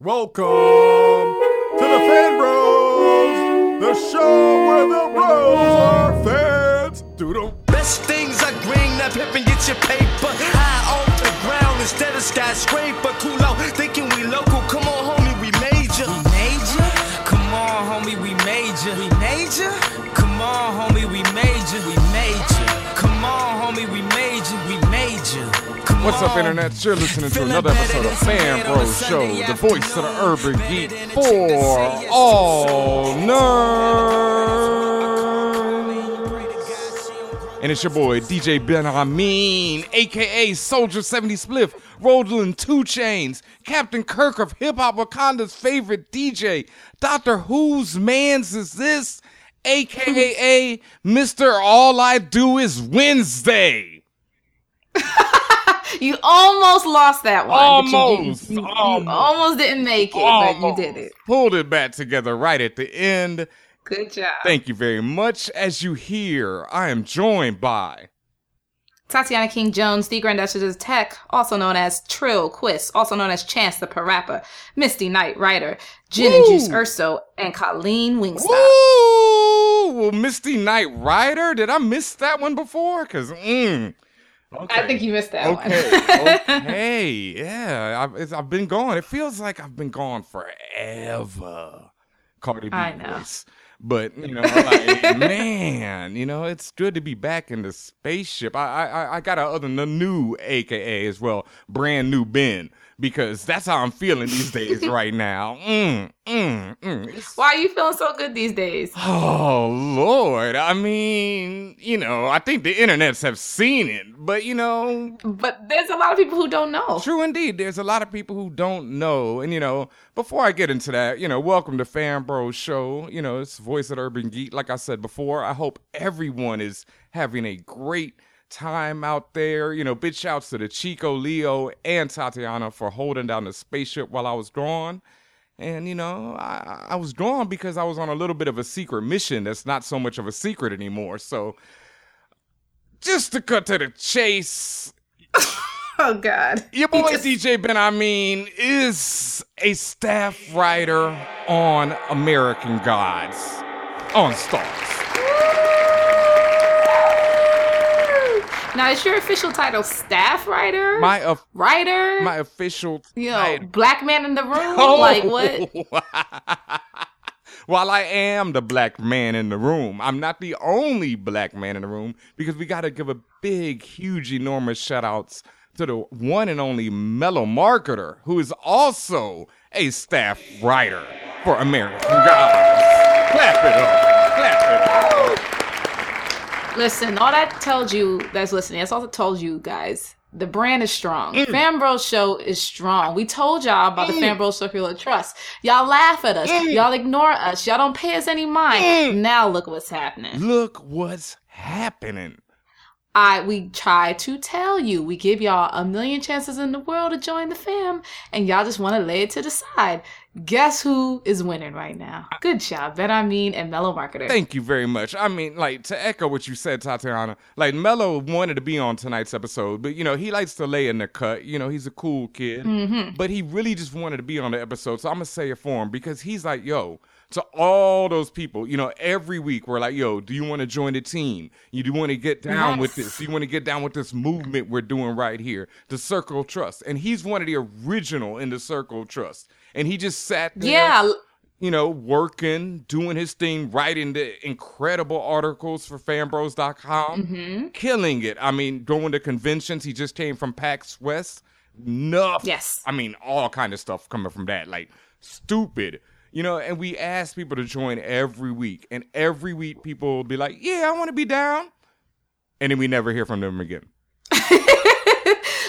Welcome to the Fan Bros, the show where the bros are fans. Doodle. Best things are green, that pip and get your paper. High off the ground instead of skyscraper. Cool out, thinking we local. What's up, internet? You're listening to another episode of Fan Bros Show, the voice of the urban geek for all nerds. And it's your boy, DJ BenHaMeen, aka Soldier 70 Spliff, Roland Two Chains, Captain Kirk of Hip Hop Wakanda's favorite DJ, Doctor Who's Mans is this, aka Mr. All I Do Is Wednesday. You almost lost that one. but you Almost, didn't. You, you almost. almost didn't make it, but you did it. Pulled it back together right at the end. Good job. Thank you very much. As you hear, I am joined by Tatiana King Jones, the Grand Duchess of Tech, also known as Trill Quiz, also known as Chance the Parappa, Misty Knight Rider, Gin and Juice Urso, and Colleen Wingstop. Ooh, Misty Knight Rider. Did I miss that one before? Cause mm, okay. I think you missed that Okay, one. okay, yeah. I've, it's, I've been gone. It feels like I've been gone forever. Cardi B I know. voice. But you know, like, man, you know, it's good to be back in the spaceship. I, I, I- I got a other the new AKA as well, brand new Ben, because that's how I'm feeling these days right now. Mm, mm, mm. Why are you feeling so good these days? Oh Lord, I mean, you know, I think the internets have seen it, but you know, But there's a lot of people who don't know. True indeed. There's a lot of people who don't know. And, you know, before I get into that, you know, welcome to Fan Bros Show. You know, it's Voice of Urban Geek. Like I said before, I hope everyone is having a great time out there. You know, big shouts to the Chico, Leo, and Tatiana for holding down the spaceship while I was gone. And, you know, I, I was gone because I was on a little bit of a secret mission that's not so much of a secret anymore. So, just to cut to the chase, Oh God. your boy DJ BenHaMeen is a staff writer on American Gods on Starz. Now is your official title staff writer? My of writer? my official you know, title. black man in the room? Oh. Like what? While I am the black man in the room, I'm not the only black man in the room because we got to give a big, huge, enormous shout outs to the one and only mellow marketer who is also a staff writer for American Gods. Clap it up. Clap it up. Listen, all that tells you that's listening, that's also tells you guys the brand is strong. Mm. Fan Show is strong. We told y'all about the Fan Bros Circle of Trust. Y'all laugh at us. Mm. Y'all ignore us. Y'all don't pay us any mind. Now look what's happening. Look what's happening. I we try to tell you. We give y'all a million chances in the world to join the fam, and y'all just want to lay it to the side. Guess who is winning right now? Good job, BenHaMeen and Mellow Marketer. Thank you very much. I mean, like to echo what you said, Tatiana. Like Mello wanted to be on tonight's episode, but you know he likes to lay in the cut. You know he's a cool kid, mm-hmm. but he really just wanted to be on the episode. So I'm gonna say it for him because he's like, yo. To all those people, you know, every week we're like, yo, do you want to join the team? You do want to get down with Yes. this? You want to get down with this movement we're doing right here, the Circle of Trust. And he's one of the original in the Circle of Trust. And he just sat there yeah, you know, working, doing his thing, writing the incredible articles for fanbros.com, Mm-hmm. killing it. I mean, going to conventions. He just came from PAX West. Enough. Yes. I mean, all kind of stuff coming from that. Like, stupid. You know, and we ask people to join every week. And every week people will be like, yeah, I want to be down. And then we never hear from them again.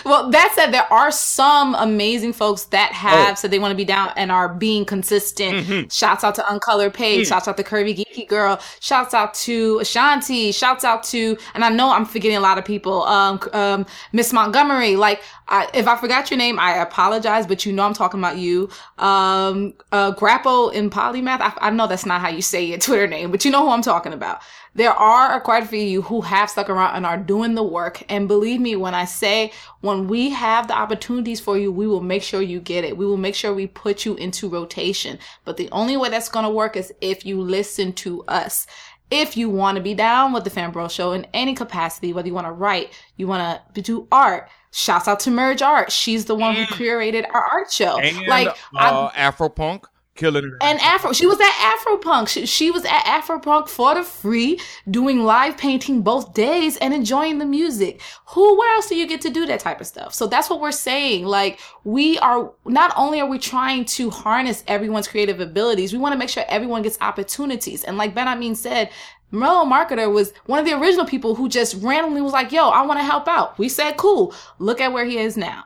Well, that said, there are some amazing folks that have Oh. said they want to be down and are being consistent. Mm-hmm. Shouts out to Uncolored Page. Mm. Shouts out to Curvy Geeky Girl. Shouts out to Ashanti. Shouts out to, and I know I'm forgetting a lot of people. Um, um, Miss Montgomery. Like, I, if I forgot your name, I apologize, but you know I'm talking about you. Um, uh, Grappo in Polymath. I, I know that's not how you say your Twitter name, but you know who I'm talking about. There are quite a few of you who have stuck around and are doing the work. And believe me when I say when we have the opportunities for you, we will make sure you get it. We will make sure we put you into rotation. But the only way that's going to work is if you listen to us. If you want to be down with the Fan Bro Show in any capacity, whether you want to write, you want to do art, shouts out to Merge Art. She's the one who curated our art show. And, like, uh, Afropunk killing it. and Afro. She was at Afropunk. She, she was at Afropunk for the free, doing live painting both days and enjoying the music. Who, where else do you get to do that type of stuff? So that's what we're saying. Like, we are, not only are we trying to harness everyone's creative abilities, we want to make sure everyone gets opportunities. And like BenHaMeen said, Mellow Marketer was one of the original people who just randomly was like, yo, I want to help out. We said, cool. Look at where he is now.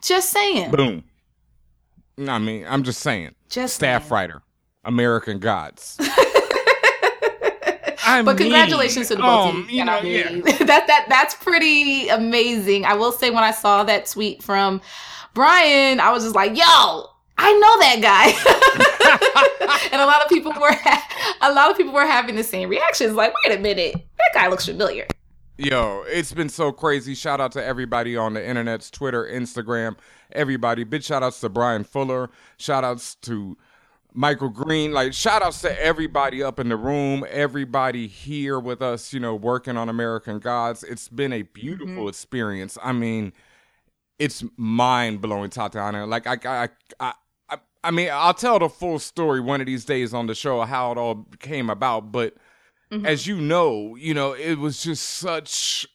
Just saying. Boom. I mean, I'm just saying. Just Staff writer, American Gods. I But mean, congratulations to the both um, of you. you know, I mean, yeah. that that that's pretty amazing. I will say when I saw that tweet from Bryan, I was just like, "Yo, I know that guy." and a lot of people were ha- a lot of people were having the same reactions. Like, wait a minute, that guy looks familiar. Yo, it's been so crazy. Shout out to everybody on the internets, Twitter, Instagram, everybody. Big shout outs to Bryan Fuller. Shout outs to Michael Green. Like, shout outs to everybody up in the room, everybody here with us, you know, working on American Gods. It's been a beautiful mm-hmm. experience. I mean, it's mind blowing, Tatiana. Like, I, I, I, I, I mean, I'll tell the full story one of these days on the show how it all came about, but as you know, you know, it was just such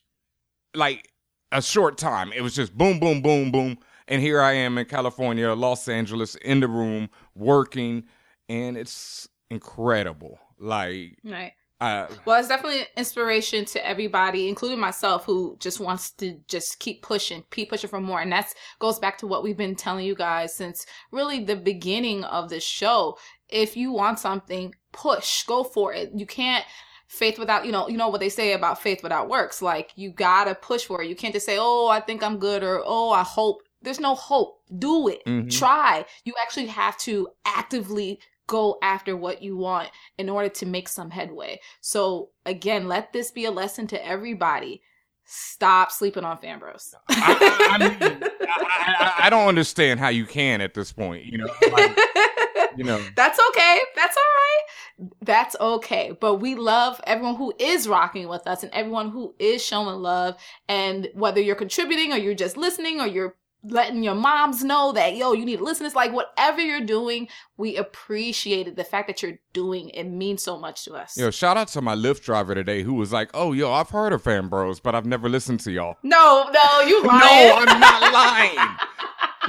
like a short time. It was just boom, boom, boom, boom. And here I am in California, Los Angeles, in the room, working, and it's incredible. Like, Right. uh, Well, it's definitely an inspiration to everybody, including myself, who just wants to just keep pushing, keep pushing for more. And that's goes back to what we've been telling you guys since really the beginning of the show. If you want something, push, go for it. You can't faith without, you know, you know what they say about faith without works. Like you gotta push for it. You can't just say, "Oh, I think I'm good," or "Oh, I hope." There's no hope. Do it. Mhm. Try. You actually have to actively go after what you want in order to make some headway. So again, let this be a lesson to everybody. Stop sleeping on fan bros. I, I, I, mean, I, I, I don't understand how you can at this point. You know, like, you know. That's okay. That's all right. That's okay. But we love everyone who is rocking with us and everyone who is showing love. And whether you're contributing or you're just listening or you're letting your moms know that, yo, you need to listen. It's like whatever you're doing, we appreciate it. The fact that you're doing it means so much to us. Yo, shout out to my Lyft driver today who was like, "Oh, yo, I've heard of Fan Bros, but I've never listened to y'all." No, no, you lying. No, I'm not lying.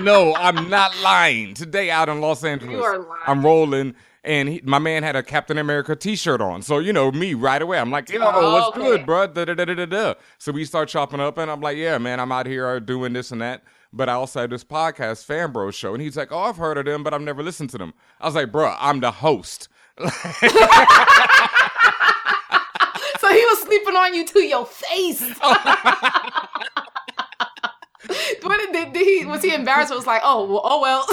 no, I'm not lying. Today out in Los Angeles, You are lying. I'm rolling, and he, my man had a Captain America T-shirt on. So you know me right away. I'm like, yo, Oh, what's okay. good, bro? Da, da, da, da, da. So we start chopping up, and I'm like, yeah, man, I'm out here doing this and that. But I also have this podcast, Fan Bros Show, and he's like, oh, I've heard of them, but I've never listened to them. I was like, bro, I'm the host. So he was sleeping on you to your face. what did, did, he was he embarrassed? Or was like, oh, well, oh well.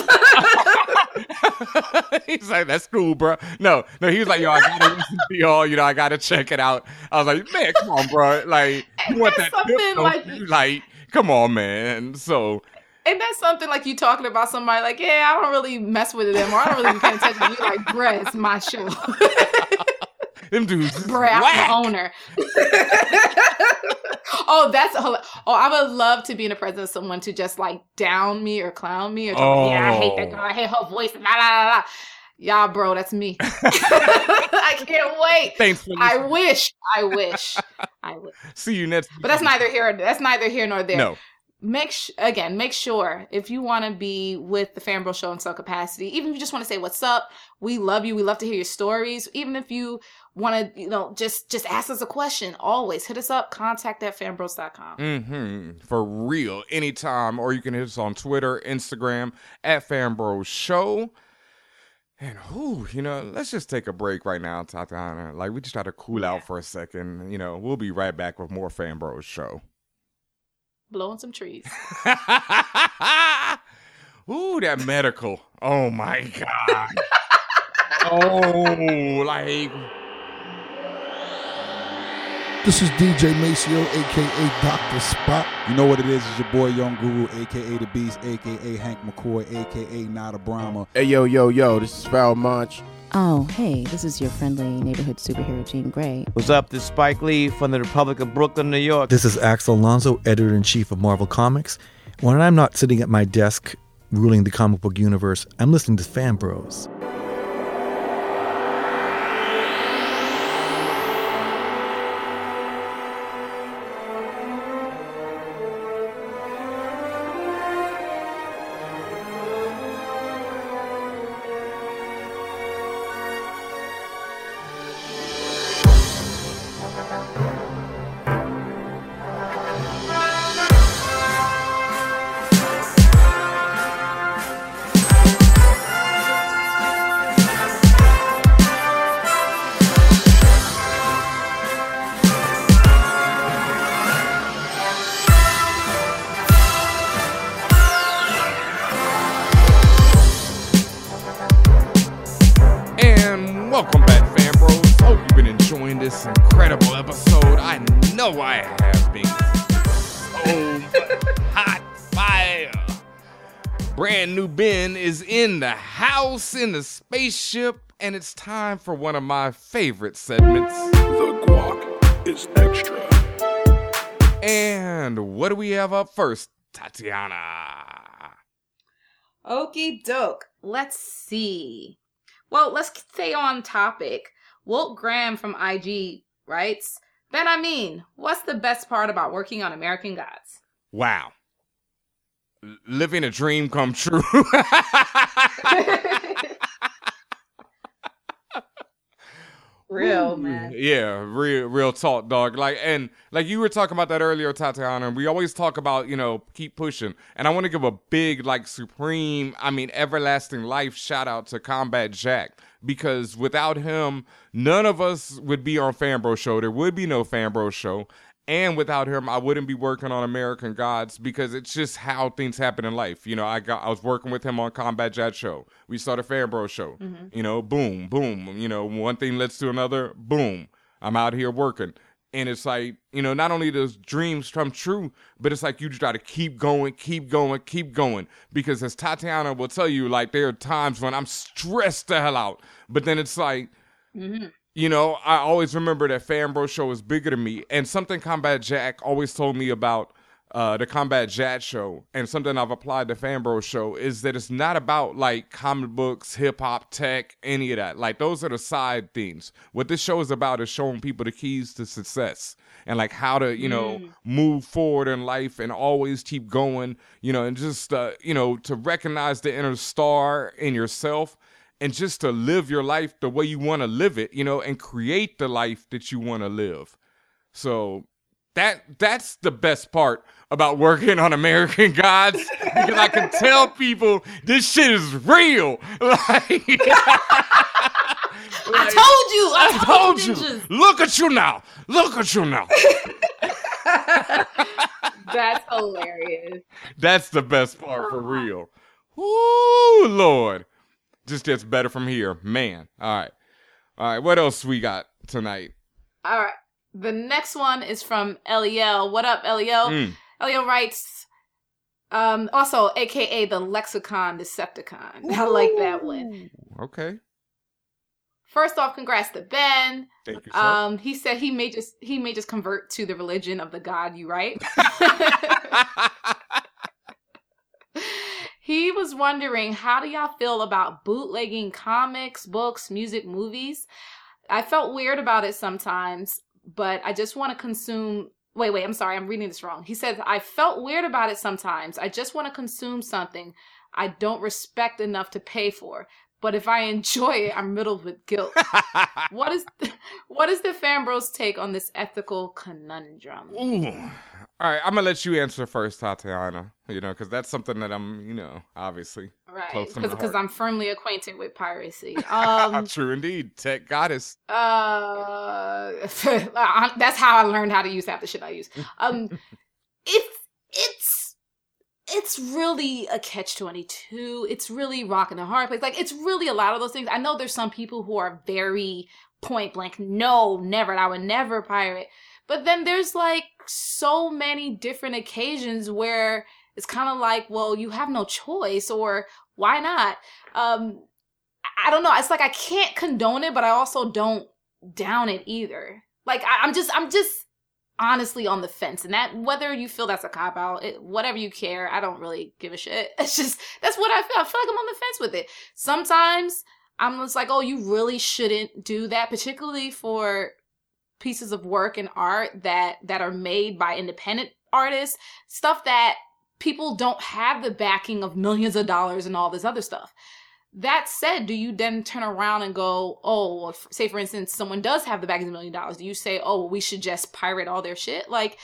He's like, that's cool, bro. No, no, he was like, yo, I gotta listen to y'all. You know, I gotta check it out. I was like, man, come on, bro. Like, you want that like- like, come on, man. So, And that's something like you talking about somebody like, yeah, I don't really mess with them or I don't really be paying attention. You like, bruh, it's my show. them dudes, Bruh, I'm whack. the owner. oh, that's oh, I would love to be in the presence of someone to just like down me or clown me or Oh. yeah, I hate that oh. girl. I hate her voice. La la la la. Yeah, bro, that's me. I can't wait. Thanks for I wish. I wish. I wish. See you next. But that's neither here. That's neither here nor there. No, Make sh- again. Make sure if you want to be with the Fanbro Show in some capacity, even if you just want to say what's up, we love you. We love to hear your stories. Even if you want to, you know, just just ask us a question. Always hit us up. Contact at fanbros.com. mm-hmm. for real, anytime, or you can hit us on Twitter, Instagram at fanbros Show. And who, you know, let's just take a break right now, Tatiana. Like we just try to cool out for a second. You know, we'll be right back with more Fanbros Show. Blowing some trees. Ooh, that medical. Oh my god. oh, like This is DJ Maceo, aka Dr. Spot. You know what it is? It's your boy Young Guru, aka The Beast, aka Hank McCoy, aka Nada Brahma. Hey, yo, yo, yo, this is Val Monch. Oh, hey, this is your friendly neighborhood superhero, Jean Grey. What's up? This is Spike Lee from the Republic of Brooklyn, New York. This is Axel Alonso, editor in chief of Marvel Comics. When I'm not sitting at my desk ruling the comic book universe, I'm listening to Fan Bros. House in the spaceship, and it's time for one of my favorite segments. The guac is extra. And what do we have up first, Tatiana? Okie doke. Let's see. Well, let's stay on topic. Walt Graham from IG writes, BenHaMeen, what's the best part about working on American Gods? Wow. Living a dream come true. Real, man. Yeah, real real talk, dog. Like and like you were talking about that earlier, Tatiana, and we always talk about, you know, keep pushing. And I want to give a big, like supreme, I mean, everlasting life shout out to Combat Jack. Because without him, none of us would be on Fanbro Show. There would be no Fanbro Show. And without him, I wouldn't be working on American Gods because it's just how things happen in life. You know, I got I was working with him on Combat Jack Show. We started Fanbro Show. Mm-hmm. You know, boom, boom. You know, one thing leads to another, boom. I'm out here working. And it's like, you know, not only does dreams come true, but it's like you just got to keep going, keep going, keep going. Because as Tatiana will tell you, like, there are times when I'm stressed the hell out. But then it's like, mm-hmm. You know, I always remember that Fanbro show was bigger than me. And something Combat Jack always told me about uh, the Combat Jack show, and something I've applied to Fanbro show is that it's not about like comic books, hip hop, tech, any of that. Like those are the side things. What this show is about is showing people the keys to success and like how to, you know, move forward in life and always keep going, you know, and just uh, you know, to recognize the inner star in yourself and just to live your life the way you want to live it, you know, and create the life that you want to live. So that that's the best part about working on American Gods because I can tell people this shit is real. Like, I told you. I, I told you. ninjas. Look at you now. Look at you now. That's hilarious. That's the best part for real. Ooh, Lord. Just gets better from here. Man. All right. All right. What else we got tonight? All right. The next one is from Eliel. What up, Eliel? Mm. Eliel writes, um, also, aka the Lexicon Decepticon. I like that one. Okay. First off, congrats to Ben. Thank you, sir. Um, he said he may just he may just convert to the religion of the God you write. he was wondering how do y'all feel about bootlegging comics, books, music, movies? I felt weird about it sometimes, but I just want to consume. Wait, wait, I'm sorry, I'm reading this wrong. He says, I felt weird about it sometimes. I just want to consume something I don't respect enough to pay for. But if I enjoy it, I'm riddled with guilt. what is what is the fanbros take on this ethical conundrum? Ooh. All right, I'm gonna let you answer first, Tatiana. You know, because that's something that I'm, you know, obviously Right, close to my because. I'm firmly acquainted with piracy. Um, True indeed, tech goddess. uh, that's how I learned how to use half the shit I use. Um, it's it's it's really a catch twenty two. It's really rocking a hard place. Like it's really a lot of those things. I know there's some people who are very point blank. No, never. I would never pirate. But then there's like so many different occasions where it's kind of like, well, you have no choice, or why not? Um, I don't know. It's like I can't condone it, but I also don't down it either. Like I, I'm just, I'm just honestly on the fence, and that whether you feel that's a cop out, it, whatever you care, I don't really give a shit. It's just that's what I feel. I feel like I'm on the fence with it. Sometimes I'm just like, oh, you really shouldn't do that, particularly for pieces of work and art that that are made by independent artists, stuff that people don't have the backing of millions of dollars and all this other stuff. That said, do you then turn around and go, oh, well, say for instance, someone does have the backing of a million dollars. Do you say, oh, well, we should just pirate all their shit? Like,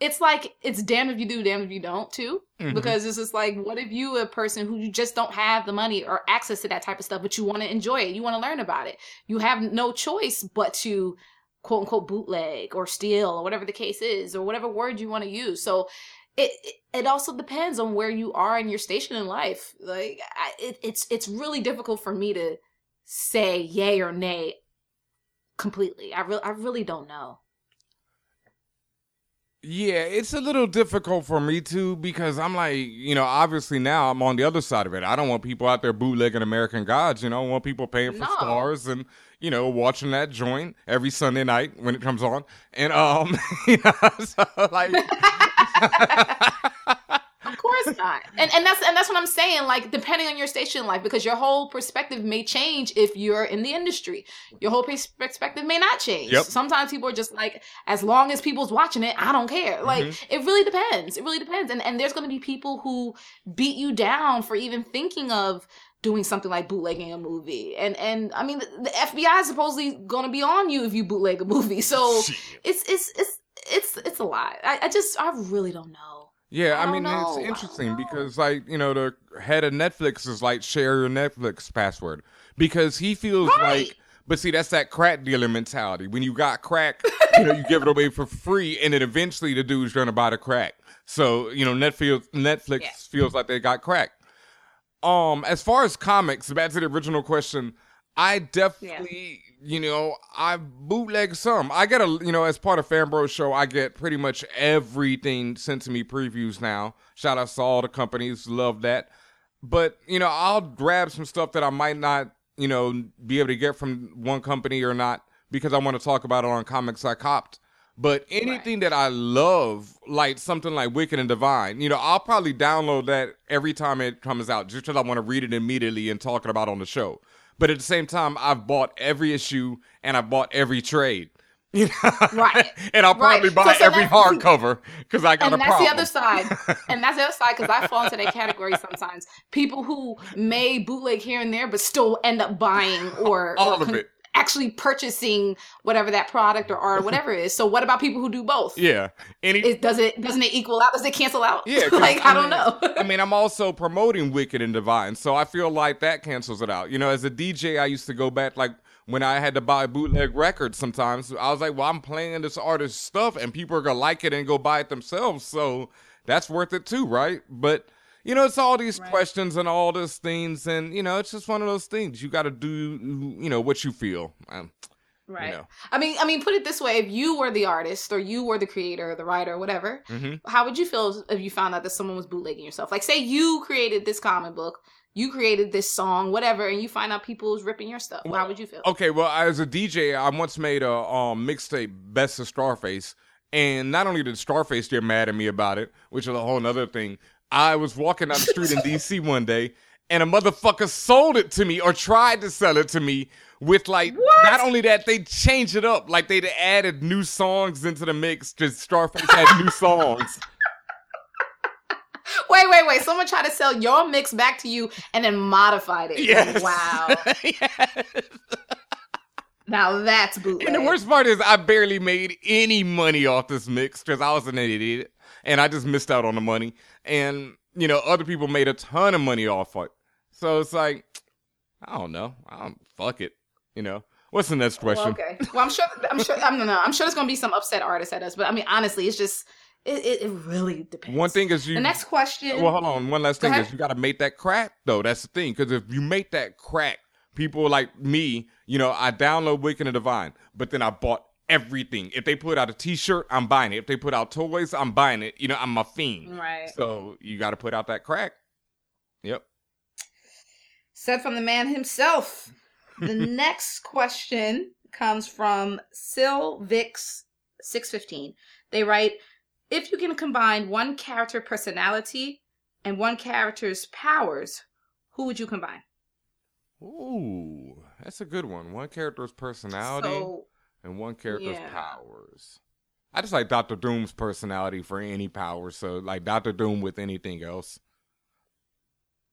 it's like it's damned if you do, damned if you don't, too. Mhm. Because it's just like, what if you a person who you just don't have the money or access to that type of stuff, but you want to enjoy it, you want to learn about it, you have no choice but to quote unquote bootleg or steal or whatever the case is or whatever word you want to use. So it it- it also depends on where you are in your station in life. Like I, it, it's it's really difficult for me to say yay or nay completely. I really I really don't know. Yeah, it's a little difficult for me too because I'm like, you know, obviously now I'm on the other side of it. I don't want people out there bootlegging American Gods. You know, I want people paying for No. Starz and you know watching that joint every Sunday night when it comes on. And um, you know, so like, Of course not. And and that's and that's what I'm saying. Like depending on your station in life, because your whole perspective may change if you're in the industry. Your whole perspective may not change. Yep. Sometimes people are just like, as long as people's watching it, I don't care. Like Mhm. it really depends. It really depends. And and there's gonna be people who beat you down for even thinking of doing something like bootlegging a movie. And and I mean the, the FBI is supposedly gonna be on you if you bootleg a movie. So it's it's it's it's it's a lot. I, I just I really don't know. yeah, I I, mean, know. It's interesting because like you know the head of Netflix is like share your Netflix password because he feels like. But see, that's that crack dealer mentality. When you got crack, you know, you give it away for free, and then eventually the dude's gonna buy the crack. So you know, Netflix Netflix feels like they got crack. Um, as far as comics, back to the original question, I definitely, you know, I bootleg some. I get a, you know, as part of Fanbro Show, I get pretty much everything sent to me previews now. Shout out to all the companies, love that. But you know, I'll grab some stuff that I might not, you know, be able to get from one company or not because I want to talk about it on Comics I Copped. But anything that I love, like something like Wicked and Divine, you know, I'll probably download that every time it comes out just because I want to read it immediately and talk about on the show. But at the same time, I've bought every issue and I bought every trade. You know? Right. and I'll probably Right. buy So- so every hardcover because I got and a that's the other side and that's the other side because i fall into that category sometimes people who may bootleg here and there but still end up buying or, All or of it. Actually purchasing whatever that product or art or whatever it is so what about people who do both Yeah. Any it, does it doesn't it equal out does it cancel out Yeah. like i, don't mean- know I mean, I'm also promoting Wicked and Divine, so I feel like that cancels it out. You know, as a DJ, I used to go back like when I had to buy bootleg records. Sometimes I was like, "Well, I'm playing this artist's stuff, and people are gonna like it and go buy it themselves, so that's worth it too, right?" But you know, it's all these questions and all these things, and you know, it's just one of those things. You got to do, you know, what you feel. Um, right know. i mean i mean put it this way if you were the artist or you were the creator or the writer or whatever mhm. how would you feel if you found out that someone was bootlegging yourself? Like, say you created this comic book, you created this song, whatever, and you find out people was ripping your stuff. how would you feel? Okay, well, as a DJ, I once made a um, mixtape, Best of Starface, and not only did Starface get mad at me about it, which is a whole other thing. I was walking down the street in DC one day, and a motherfucker sold it to me or tried to sell it to me with like not only that they changed it up, like they'd added new songs into the mix. Just Starface had new songs. Wait, wait, wait. Someone tried to sell your mix back to you and then modified it. Yes. Wow. Now that's bootleg. And the worst part is I barely made any money off this mix because I was an idiot and I just missed out on the money. And you know, other people made a ton of money off it. So it's like, I don't know. I don't, fuck it. You know. What's the next question? Well, okay. Well, I'm sure. I'm sure. I'm no, no. I'm sure there's gonna be some upset artists at us, but I mean, honestly, it's just it. It, really depends. One thing is you. The next question. Well, hold on. One last thing is you got to make that crack though. That's the thing. Because if you make that crack, people like me, you know, I download Wicked and Divine, but then I bought everything. If they put out a T-shirt, I'm buying it. If they put out toys, I'm buying it. You know, I'm a fiend. Right. So you got to put out that crack. Yep. Said from the man himself. The next question comes from Sylvix615. They write If you can combine one character personality and one character's powers, who would you combine? Ooh, that's a good one. One character's personality So, and one character's yeah. powers. I just like Doctor Doom's personality for any power. So like Doctor Doom with anything else.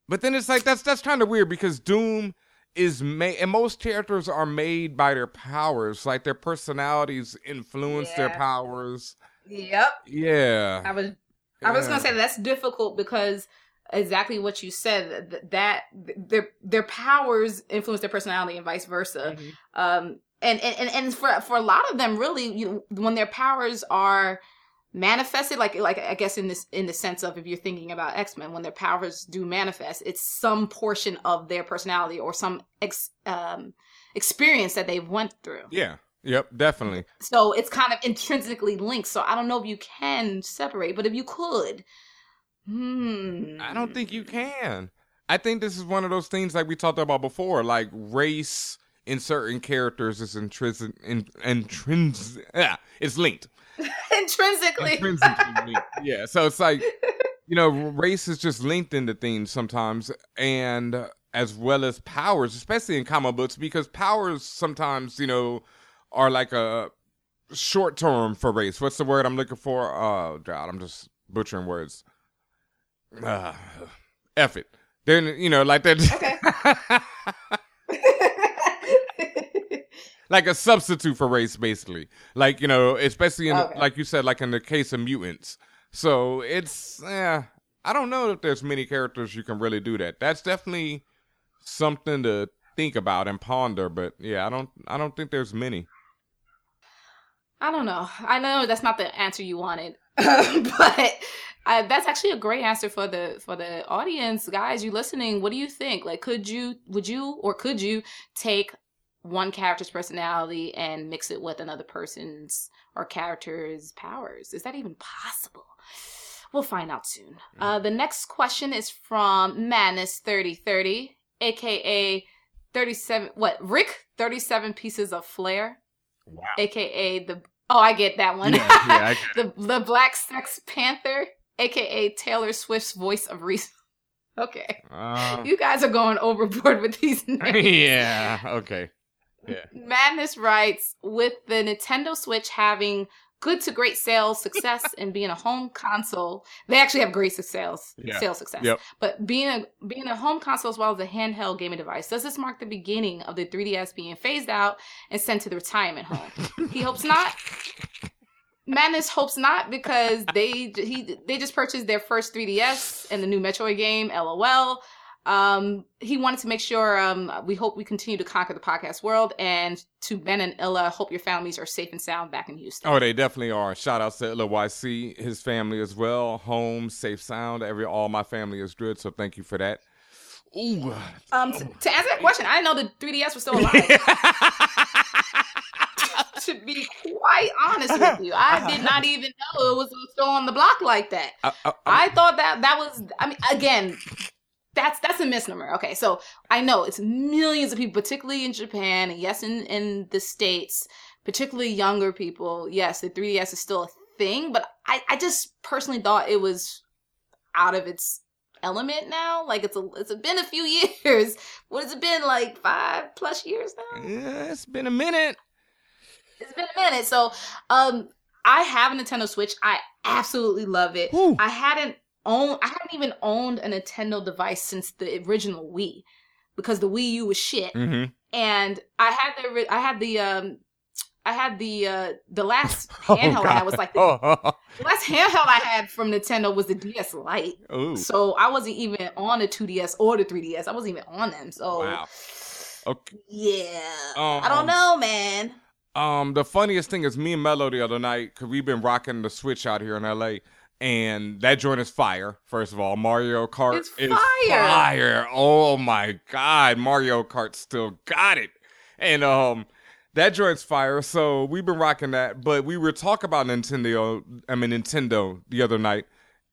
But then it's like that's that's kind of weird because Doom is made, and most characters are made by their powers. Like their personalities influence their powers. yep. Yeah. I was I was gonna say that's difficult because exactly what you said th- that their their powers influence their personality and vice versa. Um, and, and and for for a lot of them, really, you know, when their powers are manifested, like like I guess in this in the sense of if you're thinking about X Men, when their powers do manifest, it's some portion of their personality or some ex, um, experience that they've went through. Yeah. Yep. Definitely. So it's kind of intrinsically linked. So I don't know if you can separate, but if you could, hmm. I don't think you can. I think this is one of those things like we talked about before, like race in certain characters is intrinsic, in, intrinsic, yeah, it's linked. intrinsically. Intrinsically linked. Yeah, so it's like you know, race is just linked into things sometimes, and as well as powers, especially in comic books, because powers sometimes you know are like a short term for race. What's the word I'm looking for? Oh God, I'm just butchering words. Uh, F it. Then you know, like that. like a substitute for race, basically. Like you know, especially in Okay. like you said, like in the case of mutants. So it's yeah. I don't know if there's many characters you can really do that. That's definitely something to think about and ponder. But yeah, I don't. I don't think there's many. I don't know. I know that's not the answer you wanted, but uh, that's actually a great answer for the for the audience, guys. You listening? What do you think? Like, could you, would you, or could you take one character's personality and mix it with another person's or character's powers? Is that even possible? We'll find out soon. Uh, the next question is from Madness thirty thirty, aka thirty seven. What Rick? Thirty seven pieces of flair. Wow. aka the oh I get that one. Yeah, yeah, the the Black Sex Panther, aka Taylor Swift's voice of reason. Okay, Uh, you guys are going overboard with these names. yeah. Okay. Yeah. Madness writes with the Nintendo Switch having good to great sales success and being a home console, they actually have great sales Yeah. sales success. Yep. But being a being a home console as well as a handheld gaming device, does this mark the beginning of the 3DS being phased out and sent to the retirement home? he hopes not. Madness hopes not because they he they just purchased their first 3DS and the new Metroid game. LOL. Um, he wanted to make sure. Um, we hope we continue to conquer the podcast world. And to Ben and Illa, hope your families are safe and sound back in Houston. Oh, they definitely are. Shout out to LYC, his family as well. Home, safe, sound. Every all my family is good, so thank you for that. Ooh. Um, t- to answer that question, I didn't know the 3DS was still alive. to be quite honest with you, I did not even know it was still on the block like that. I, I, I thought that that was. I mean, again, that's that's a misnomer. Okay, so I know it's millions of people, particularly in Japan, and yes, in in the states, particularly younger people. Yes, the 3ds is still a thing, but I I just personally thought it was out of its element now. Like it's a it's been a few years. What has it been like five plus years now? yeah, it's been a minute. It's been a minute. So, um, I have a Nintendo Switch. I absolutely love it. Whew. I hadn't owned, I haven't even owned a Nintendo device since the original Wii, because the Wii U was shit. Mm-hmm. And I had the, I had the, um, I had the uh the last handheld I had was like the, oh, the last handheld I had from Nintendo was the DS Lite. Ooh. So I wasn't even on the 2DS or the 3DS. I wasn't even on them. So Wow. Okay. yeah, Um, I don't know, man. Um, the funniest thing is me and Mello the other night, cause we've been rocking the Switch out here in LA, and that joint is fire. First of all, Mario Kart It's is fire. fire. Oh my god, Mario Kart still got it. And um, That joint's fire. So we've been rocking that, but we were talking about Nintendo. I mean Nintendo the other night,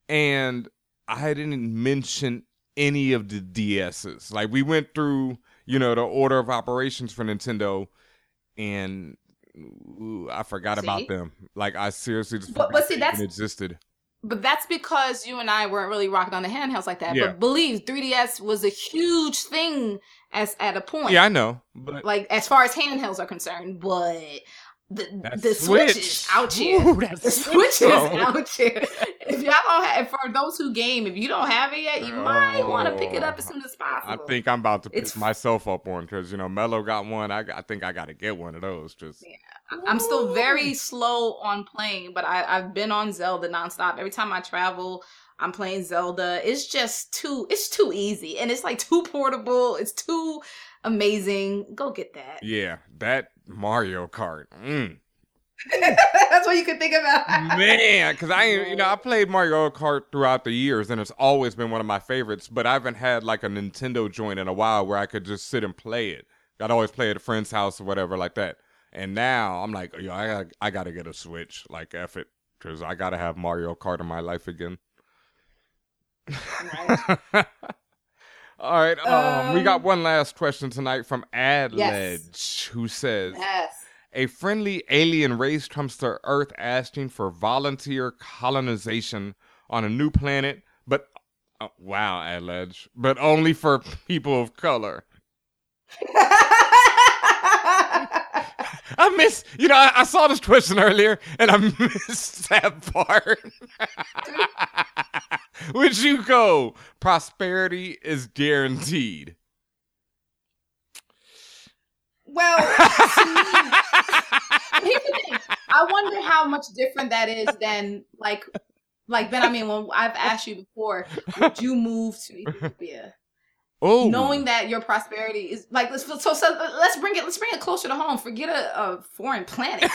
and I didn't mention any of the DSs. Like we went through, you know, the order of operations for Nintendo, and ooh, I forgot See? about them. Like I seriously just But- forgot but see, that's- existed. But that's because you and I weren't really rocking on the handhelds like that. Yeah. But believe 3DS was a huge thing as at a point. Yeah, I know, but like as far as handhelds are concerned, but the That the Switch is out here. Ooh, the Switch, Switch is out here. If y'all don't have, for those who game, if you don't have it yet, you might want to pick it up as oh, soon as possible. I think I'm about to pick It's- myself up on because you know Mello got one. I, I think I got to get one of those. Just I'm still very slow on playing, but I, I've been on Zelda nonstop. Every time I travel, I'm playing Zelda. It's just too it's too easy. And it's like too portable. It's too amazing. Go get that. yeah, that Mario Kart. Mm. That's what you could think about. Man, because I, you know, I played Mario Kart throughout the years, and it's always been one of my favorites. But I haven't had like a Nintendo joint in a while where I could just sit and play it. I'd always play at a friend's house or whatever like that. And now I'm like, yo, I got, I got to get a Switch. Like, F it, because I got to have Mario Kart in my life again. All right, um, we got Um, one last question tonight from Adledge, Yes. who says, Yes. a friendly alien race comes to Earth asking for volunteer colonization on a new planet, but uh, wow, Adledge, but only for people of color. I miss, you know, I, I saw this question earlier and I missed that part. Would you go? Prosperity is guaranteed. Well, to me, here's the thing. I wonder how much different that is than like, like Ben. I mean, when I've asked you before, would you move to Ethiopia, Oh, knowing that your prosperity is like let's so, so let's bring it let's bring it closer to home. Forget a, a foreign planet.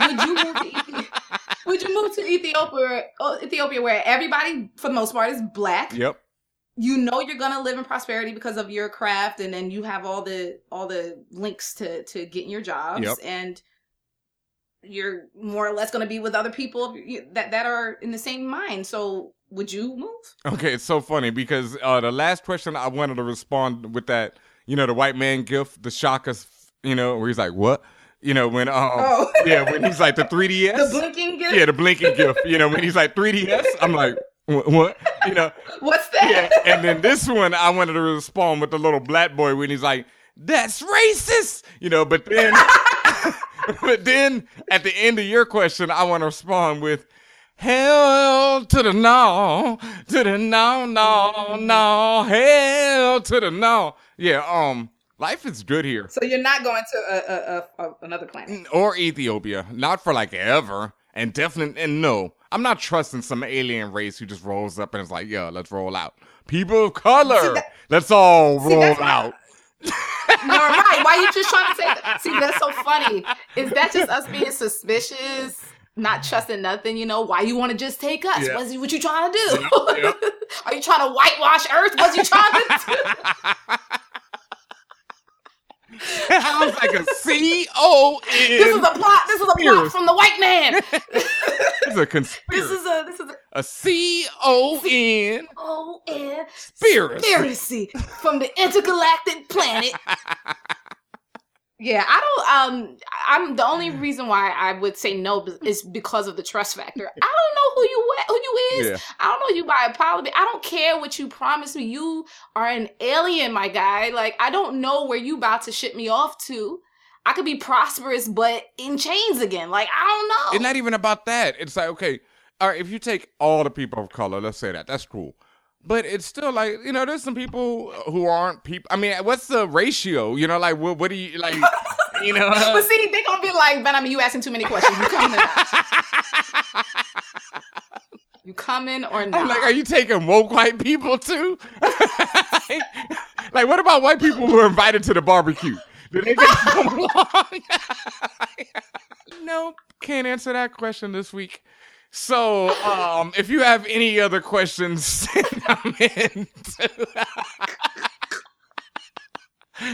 would you move to Ethiopia? Would you move to Ethiopia? uh, Ethiopia, where everybody for the most part is black. Yep. you know you're gonna live in prosperity because of your craft and then you have all the all the links to to getting your jobs Yep. and you're more or less gonna be with other people that that are in the same mind so would you move Okay, it's so funny because uh, the last question I wanted to respond with that, you know, the white man gift, the shock us, you know, where he's like, "What?" You know, when um, Oh. yeah, when he's like the 3ds, the blinking gift yeah, the blinking gift. You know, when he's like 3ds, I'm like, "What?" You know, what's that yeah. And then this one, I wanted to respond with the little black boy when he's like, "That's racist," you know. But then, but then at the end of your question, I want to respond with. Hell to the no, to the no, no, no, hell to the no. Yeah, um, life is good here. so you're not going to a, a, a, another planet Or Ethiopia. Not for like ever. And definitely, and no, I'm not trusting some alien race who just rolls up and is like, yo, let's roll out. People of color, that- let's all roll that's- out. no right why you just trying to say that see that's so funny is that just us being suspicious not trusting nothing you know why you want to just take us Yeah. what's what you trying to do are you trying to whitewash earth what's you trying to do Sounds like a C O N. This is a plot. This is a plot from the white man. This is a conspiracy. This is a this is a a C O N O N conspiracy. conspiracy from the intergalactic planet. Yeah, I don't. Um, I'm the only reason why I would say no is because of the trust factor. I don't know who you who you is. Yeah. I don't know you by apology. I don't care what you promised me. You are an alien, my guy. Like I don't know where you about to ship me off to. I could be prosperous, but in chains again. Like I don't know. It's not even about that. It's like, okay, all right, if you take all the people of color, let's say that, that's cool. But it's still like, you know, there's some people who aren't people. I mean, what's the ratio? You know, like, what, what do you, like, you know? But see, they're gonna be like, BenHaMeen, you asking too many questions. You coming or not? you coming or not? I'm like, are you taking woke white people too? like, like, what about white people who are invited to the barbecue? Do they get to come along? nope, can't answer that question this week. So, um, if you have any other questions, send them in.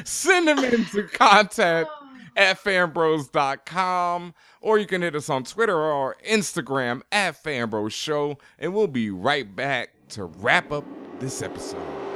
Send them in to contact at fanbros.com, or you can hit us on Twitter or Instagram at fanbros show, and we'll be right back to wrap up this episode.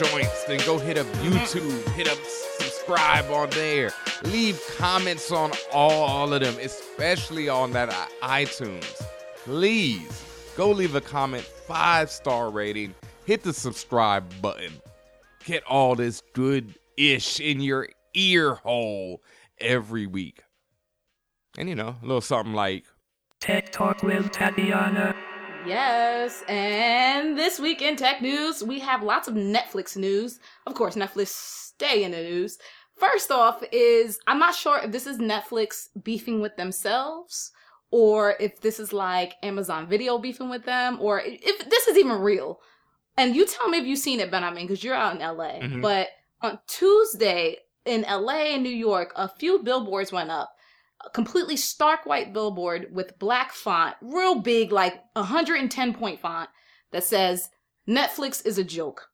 Joints. Then go hit up YouTube, hit up subscribe on there. Leave comments on all of them, especially on that iTunes. Please go leave a comment, five star rating, hit the subscribe button. Get all this good ish in your ear hole every week. And you know, a little something like Tech Talk with Tatiana. Yes, and this week in tech news, we have lots of Netflix news. Of course, Netflix stay in the news. First off, is I'm not sure if this is Netflix beefing with themselves or if this is like Amazon Video beefing with them or if this is even real. And you tell me if you've seen it, Ben, I mean, because you're out in LA. Mhm. But on Tuesday in LA and New York, a few billboards went up completely stark white billboard with black font, real big, like 110 point font, that says, Netflix is a joke.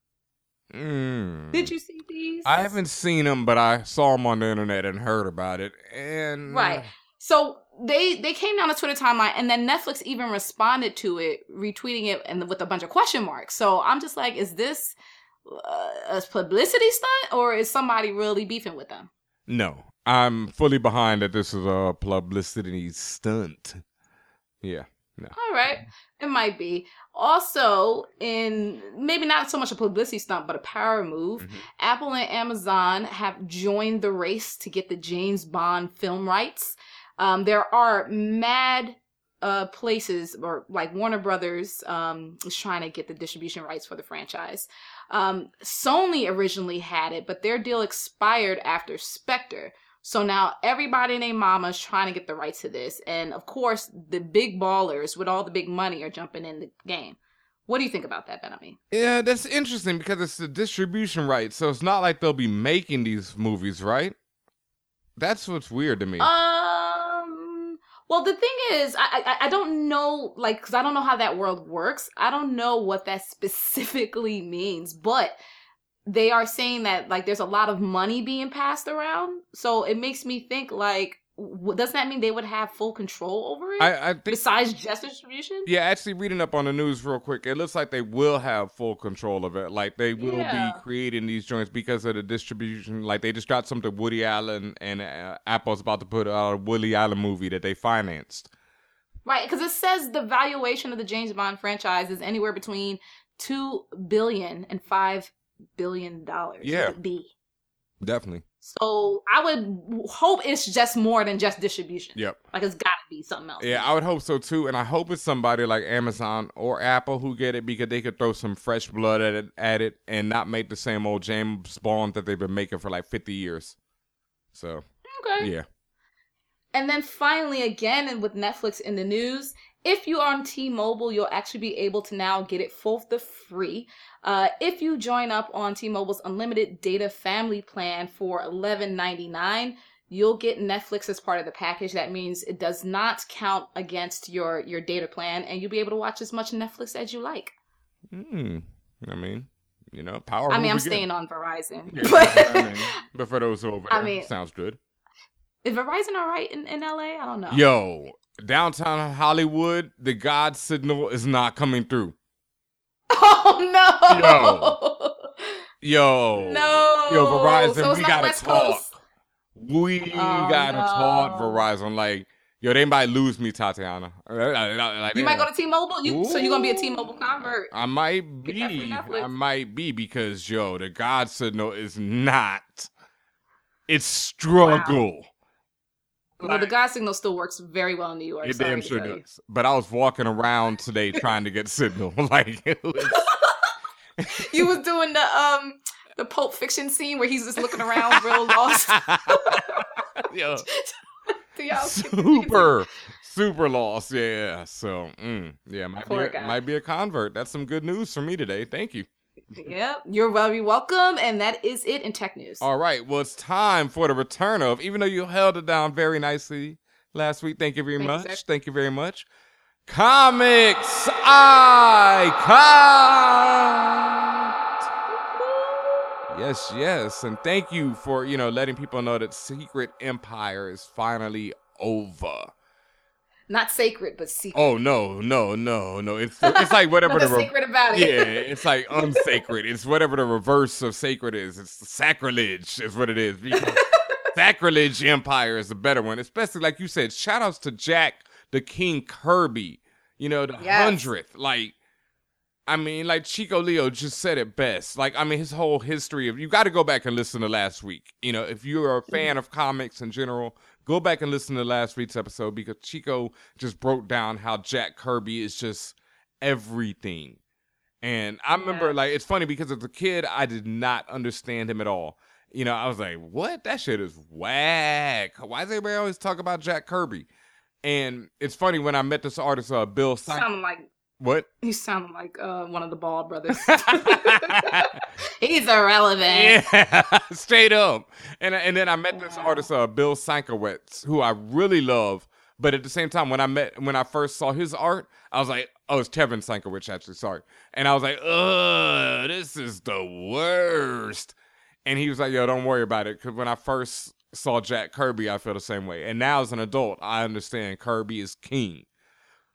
mm. Did you see these? I haven't seen them, but I saw them on the internet and heard about it. And Right. So they they came down the Twitter timeline, and then Netflix even responded to it, retweeting it, and with a bunch of question marks. So I'm just like, is this uh, a publicity stunt, or is somebody really beefing with them? no, I'm fully behind that. This is a publicity stunt. Yeah, no. All right, it might be. Also, in maybe not so much a publicity stunt, but a power move, Apple and Amazon have joined the race to get the James Bond film rights. Um, there are mad uh, places, or like Warner Brothers um, is trying to get the distribution rights for the franchise. Um, Sony originally had it, but their deal expired after Spectre. So now everybody and their mama is trying to get the rights to this. And of course, the big ballers with all the big money are jumping in the game. What do you think about that, BenHaMeen? Yeah, that's interesting because it's the distribution rights, so it's not like they'll be making these movies, right? That's what's weird to me. Um. Well, the thing is, I I, I don't know, like, because I don't know how that world works. I don't know what that specifically means, but they are saying that like there's a lot of money being passed around, so it makes me think like, doesn't that mean they would have full control over it? I- I think- besides just distribution. Yeah, actually, reading up on the news real quick, it looks like they will have full control of it. Like they will Yeah. be creating these joints because of the distribution. Like they just got something Woody Allen and uh, Apple's about to put out a Woody Allen movie that they financed. Right, because it says the valuation of the James Bond franchise is anywhere between two billion and five billion dollars. Yeah. Be? Definitely. So I would hope it's just more than just distribution. Yep. Like it's got to be something else. Yeah, I would hope so too, and I hope it's somebody like Amazon or Apple who get it because they could throw some fresh blood at it, at it and not make the same old James Bond that they've been making for like fifty years. So Okay. yeah, And then finally, again, and with Netflix in the news, if you are on T-Mobile, you'll actually be able to now get it for the free. Uh, if you join up on T-Mobile's unlimited data family plan for $11.99, you'll get Netflix as part of the package. That means it does not count against your your data plan, and you'll be able to watch as much Netflix as you like. Hmm. I mean, you know, power. I mean, I'm again. staying on Verizon, Yeah, but I mean, but for those over I there, mean- sounds good. is Verizon all right in, in LA? I don't know. Yo, downtown Hollywood, the God signal is not coming through. Oh no! Yo, No. yo, Verizon, So we gotta West talk. Coast? We Oh, gotta talk. Verizon. Like, yo, they might lose me, Tatiana. Uh, uh, uh, like, You might go to T-Mobile. You so you're gonna be a. T-Mobile convert. I might Get that free be. I might be because yo, the God signal is not. It's struggle. Well, the God signal still works very well in New York. It damn sure does. But I was walking around today trying to get signal. like was, You was doing the um the Pulp Fiction scene where he's just looking around real lost. yeah, super, super lost. Yeah. So, mm, yeah, might be, a, guy. might be a convert. That's some good news for me today. Thank you. Yep, you're very welcome, and that is it in tech news. All right. Well, it's time for the return of, even though you held it down very nicely last week. Thank you very much. sir. Thank you very much. Comics Icon. Yes, yes. And thank you for, you know, letting people know that Secret Empire is finally over. Not sacred, but secret. Oh no, no, no, no! It's it's like whatever the re- sacred about it. Yeah, it's like unsacred. It's whatever the reverse of sacred is. It's sacrilege is what it is. Sacrilege empire is a better one, especially like you said. Shout outs to Jack the King Kirby. You know the Yes. hundredth. Like, I mean, like Chico Leo just said it best. Like, I mean, his whole history of you got to go back and listen to last week. You know, if you're a mm-hmm. fan of comics in general, go back and listen to last week's episode because Chico just broke down how Jack Kirby is just everything. And I remember, like, it's funny because as a kid, I did not understand him at all. You know, I was like, what? That shit is whack. Why does everybody always talk about Jack Kirby? And it's funny when I met this artist, uh, Bill Simon. sounding like What? you sound like uh, one of the Ball brothers. He's irrelevant. Yeah, straight up. And and then I met this artist, uh, Bill Sienkiewicz, who I really love. But at the same time, when I met when I first saw his art, I was like, oh, it's Kevin Sienkiewicz actually. Sorry, and I was like, ugh, this is the worst. And he was like, yo, don't worry about it, because when I first saw Jack Kirby, I feel the same way. And now as an adult, I understand Kirby is king.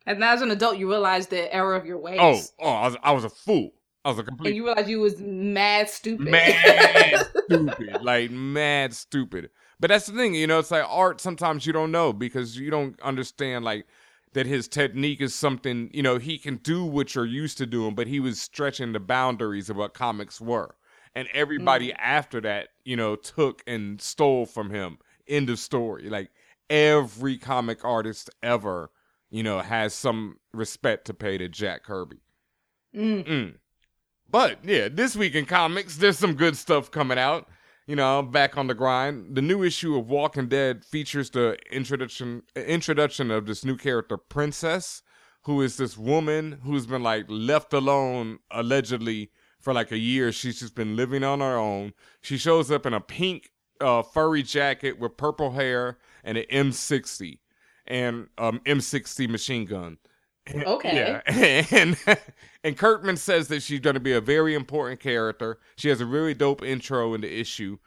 And as an adult, you realize the error of your ways. Oh, oh, I was, I was a fool. I was a complete and you realize you was mad stupid. mad stupid, like mad stupid. But that's the thing, you know. It's like art. Sometimes you don't know because you don't understand like that his technique is something. You know, he can do what you're used to doing, but he was stretching the boundaries of what comics were, and everybody mm. after that, you know, took and stole from him. End of story. Like every comic artist ever, you know, has some respect to pay to Jack Kirby. Mm. Mm. But yeah, this week in comics, there's some good stuff coming out. You know, back on the grind. The new issue of Walking Dead features the introduction introduction of this new character, Princess, who is this woman who's been like left alone allegedly for like a year. She's just been living on her own. She shows up in a pink uh, furry jacket with purple hair and an M60 and um M60 machine gun. Okay. Yeah. And and Kirkman says that she's going to be a very important character. She has a really dope intro in the issue,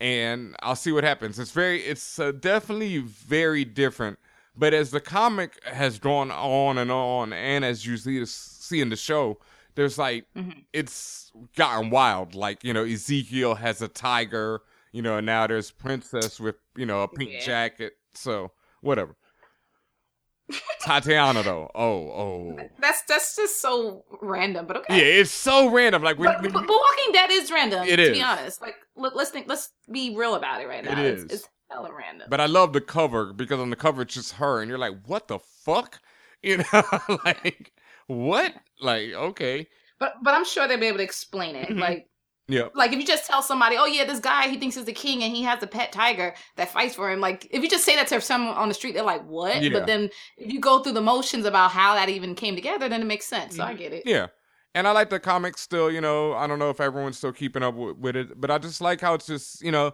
and I'll see what happens. It's very, it's uh, definitely very different. But as the comic has gone on and on, and as you see, see in the show, there's like it's gotten wild. Like you know, Ezekiel has a tiger. You know, and now there's Princess with you know a pink Yeah. jacket. So whatever. Tatiana though, oh oh, That's that's just so random, but okay. yeah, it's so random. Like when, But, but, but Walking Dead is random. It to is. be honest. Like, look, let's think. Let's be real about it right now. It It's, is. it's hella random. But I love the cover because on the cover it's just her, and you're like, what the fuck? You know, like what? Like okay, But but I'm sure they'll be able to explain Mm-hmm. it. Like yeah, like if you just tell somebody, oh yeah, this guy he thinks he's the king and he has a pet tiger that fights for him. Like if you just say that to someone on the street, they're like, what? Yeah. But then if you go through the motions about how that even came together, then it makes sense. So I mm-hmm. get it. yeah. And I like the comics still. You know, I don't know if everyone's still keeping up with, with it, but I just like how it's just you know.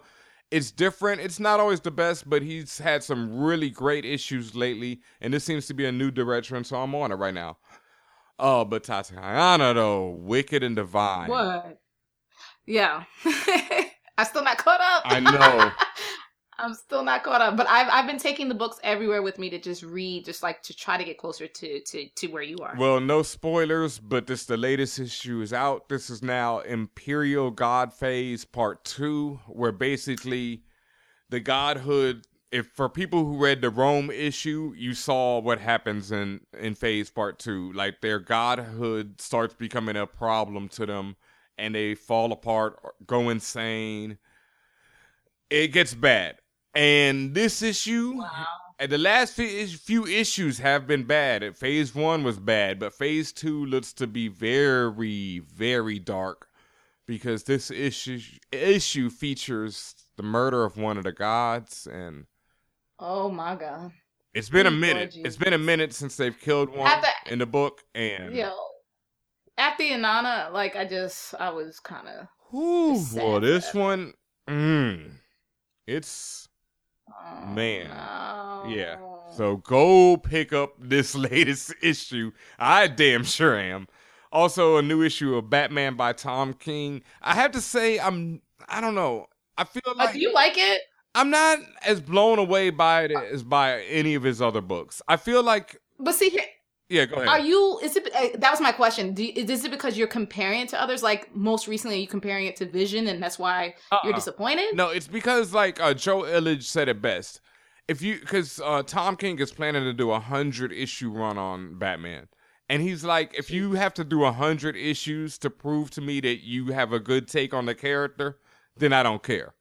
It's different. It's not always the best, but he's had some really great issues lately, and this seems to be a new direction, so I'm on it right now. Oh, but Tatiana though, wicked and divine. What? Yeah. I'm still not caught up. I know. I'm still not caught up, but I've I've been taking the books everywhere with me to just read, just like to try to get closer to to to where you are. Well, no spoilers, but this the latest issue is out. This is now Imperial God Phase Part Two, where basically the godhood. If for people who read the Rome issue, you saw what happens in in Phase Part Two. Like their godhood starts becoming a problem to them, and they fall apart, or go insane. It gets bad. And this issue, and the last few issues have been bad. Phase one was bad, but phase two looks to be very, very dark because this issue issue features the murder of one of the gods, and Oh my god. it's been a minute. It's been a minute since they've killed one in the book, and Yo. After Inanna, like I just I was kind of Ooh, well, this one, mm, it's Oh, man, yeah. So go pick up this latest issue. I damn sure am. Also, a new issue of Batman by Tom King. I have to say, I'm. I don't know. I feel Uh, like do you like it? I'm not as blown away by it as by any of his other books. I feel like, But see here, yeah, go ahead. are you? Is it? Uh, that was my question. Do is it because you're comparing it to others? Like most recently, are you comparing it to Vision, and that's why you're Uh-uh. disappointed? No, it's because like uh, Joe Illidge said it best. If you, because uh, Tom King is planning to do a hundred issue run on Batman, and he's like, if you have to do a hundred issues to prove to me that you have a good take on the character, then I don't care.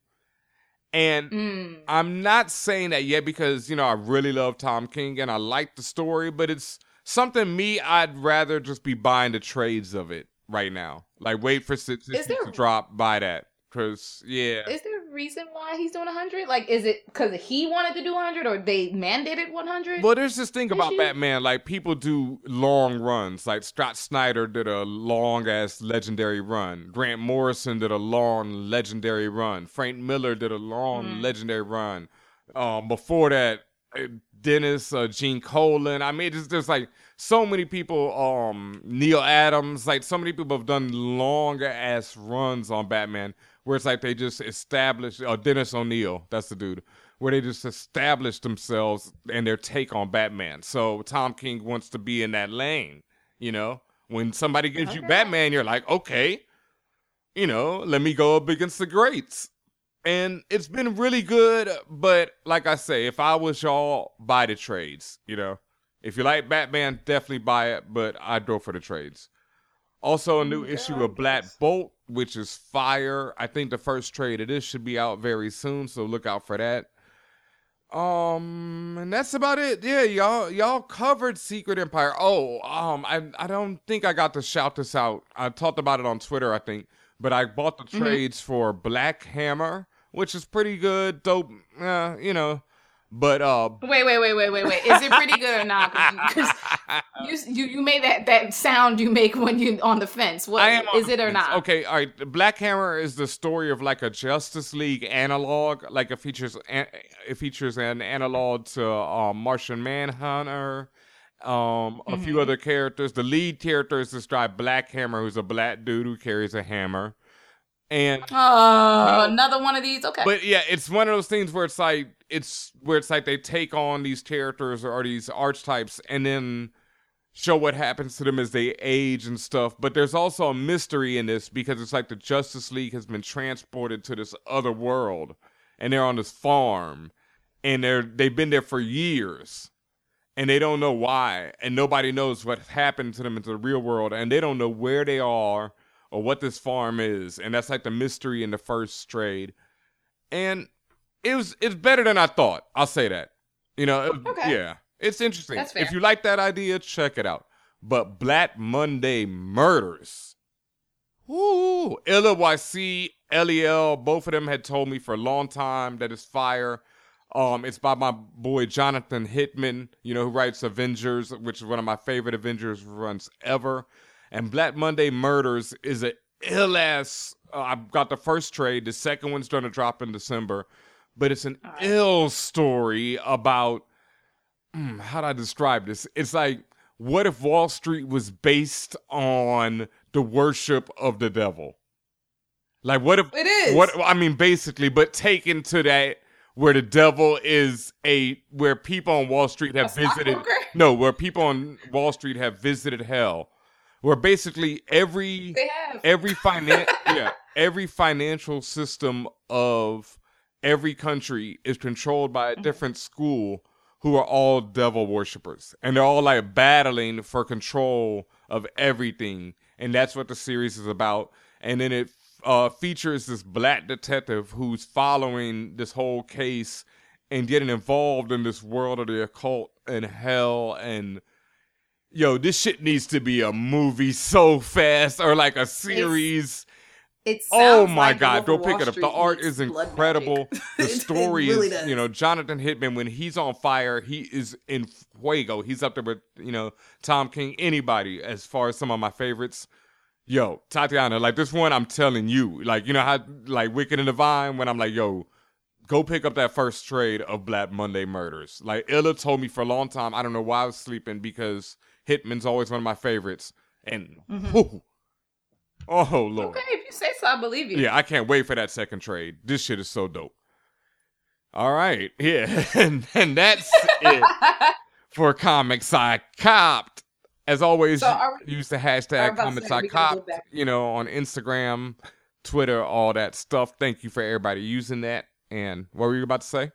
And Mm. I'm not saying that yet because you know I really love Tom King and I like the story, but it's something me I'd rather just be buying the trades of it right now. Like wait for six there- to drop, buy that. Cause yeah, Is there a reason why he's doing 100? Like, is it because he wanted to do 100 or they mandated 100? Well, there's this thing about? Batman. Like people do long runs. Like Scott Snyder did a long ass legendary run. Grant Morrison did a long legendary run. Frank Miller did a long Mm. legendary run. Um, before that, Dennis, uh, Gene Colan. I mean, there's, there's like so many people. Um, Neal Adams. Like so many people have done longer ass runs on Batman, where it's like they just established. Oh, Dennis O'Neil. That's the dude where they just establish themselves and their take on Batman. So Tom King wants to be in that lane, you know? When somebody gives you Batman, you're like, okay, you know, let me go up against the greats. And it's been really good, but like I say, if I was y'all, buy the trades, you know? If you like Batman, definitely buy it, but I'd go for the trades. Also, a new issue of Black Bolt, which is fire. I think the first trade of this should be out very soon, so look out for that. Um, and that's about it. Yeah, y'all, y'all covered Secret Empire. Oh, um, I, I don't think I got to shout this out. I talked about it on Twitter, I think, but I bought the Mhm. trades for Black Hammer, which is pretty good, dope. Uh, you know, but uh, Wait, wait, wait, wait, wait, wait. Is it pretty good or not? Because you, you, you made that, that sound you make when you on the fence. What I am is it or not? Okay, all right. Black Hammer is the story of like a Justice League analog. Like it features it features an analog to um, Martian Manhunter. Um, a few Mhm. other characters. The lead character is this guy Black Hammer, who's a black dude who carries a hammer. And Oh, another one of these. Okay. but yeah, it's one of those things where it's like it's where it's like they take on these characters or these archetypes and then show what happens to them as they age and stuff. But there's also a mystery in this because it's like the Justice League has been transported to this other world and they're on this farm and they're they've been there for years and they don't know why. And nobody knows what happened to them into the real world. And they don't know where they are or what this farm is. And that's like the mystery in the first trade. And it was it's better than i thought. I'll say that. You know it- Okay. yeah. It's interesting. That's if you like that idea check it out. But black monday murders. Ooh, Illa YC, LEL, both of them had told me for a long time that it's fire. Um, it's by my boy Jonathan Hickman, you know, who writes Avengers, which is one of my favorite Avengers runs ever. And Black Monday Murders is a ill ass. Uh, I've got the first trade. The second one's going to drop in December, but it's an ill story about mm, how do I describe this? It's like, what if Wall Street was based on the worship of the devil? Like, what if It is. What I mean, basically, but taken to that where the devil is a where people on Wall Street have visited. No, where people on Wall Street have visited hell, where basically every every finan yeah every financial system of every country is controlled by a Mm-hmm. different school who are all devil worshippers and they're all like battling for control of everything. And that's what the series is about. And then it uh, features this black detective who's following this whole case and getting involved in this world of the occult and hell and yo, this shit needs to be a movie so fast or like a series. It oh my like god, go pick Wall it up. The art is incredible. The story really is, does. you know, Jonathan Hickman when he's on fire, he is in fuego. He's up there with, you know, Tom King, anybody as far as some of my favorites. Yo, Tatiana, like this one, I'm telling you, like you know how like Wicked and Divine when I'm like, yo, go pick up that first trade of Black Monday Murders. Like Illa told me for a long time, I don't know why I was sleeping because Hickman's always one of my favorites, and Mhm. whew, oh lord, Okay, if you say so, I believe you. yeah, I can't wait for that second trade. This shit is so dope. All right, yeah, and and that's it for comics I copped. As always, So are use the hashtag was about to comics say, I go You know, on Instagram, Twitter, all that stuff. Thank you for everybody using that. And what were you about to say?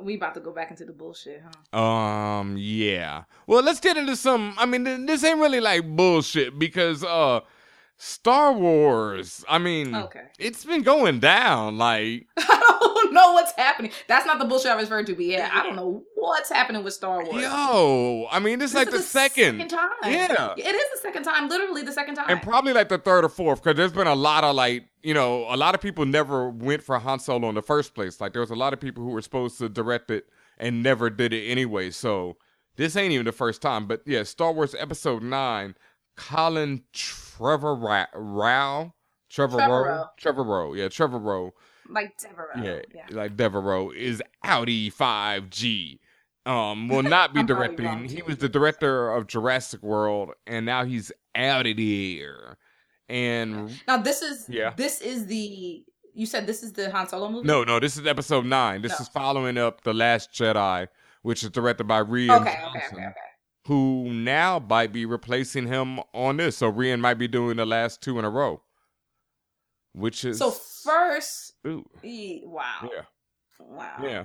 We about to go back into the bullshit, huh? Um, yeah. Well, let's get into some. I mean, this ain't really like bullshit because uh, Star Wars. I mean, Okay. it's been going down. Like, I don't know what's happening. That's not the bullshit I was referring to, but yeah, I don't know what's happening with Star Wars. yo, I mean, it's like is the, second, time. Yeah. It is the second time, literally the second time. and probably like the third or fourth, because there's been a lot of like, you know, a lot of people never went for Han Solo in the first place. Like, there was a lot of people who were supposed to direct it and never did it anyway. So this ain't even the first time. But yeah, Star Wars Episode Nine, Colin Trevor Ra- Rao, Trevor Rowe, Trevor Rowe, yeah, Trevor Rowe, like Devereaux. yeah, yeah. like Devereaux is Audi 5G. Um, will not be directing. He was the director of Jurassic World, and now he's out of here. And Now this is Yeah. this is the you said this is the Han Solo movie. no, no, this is episode nine. This No. is following up the Last Jedi, which is directed by Rian Okay, okay, okay, okay. Who now might be replacing him on this. So Rian might be doing the last two in a row, which is So first, ooh, wow, yeah, wow. yeah.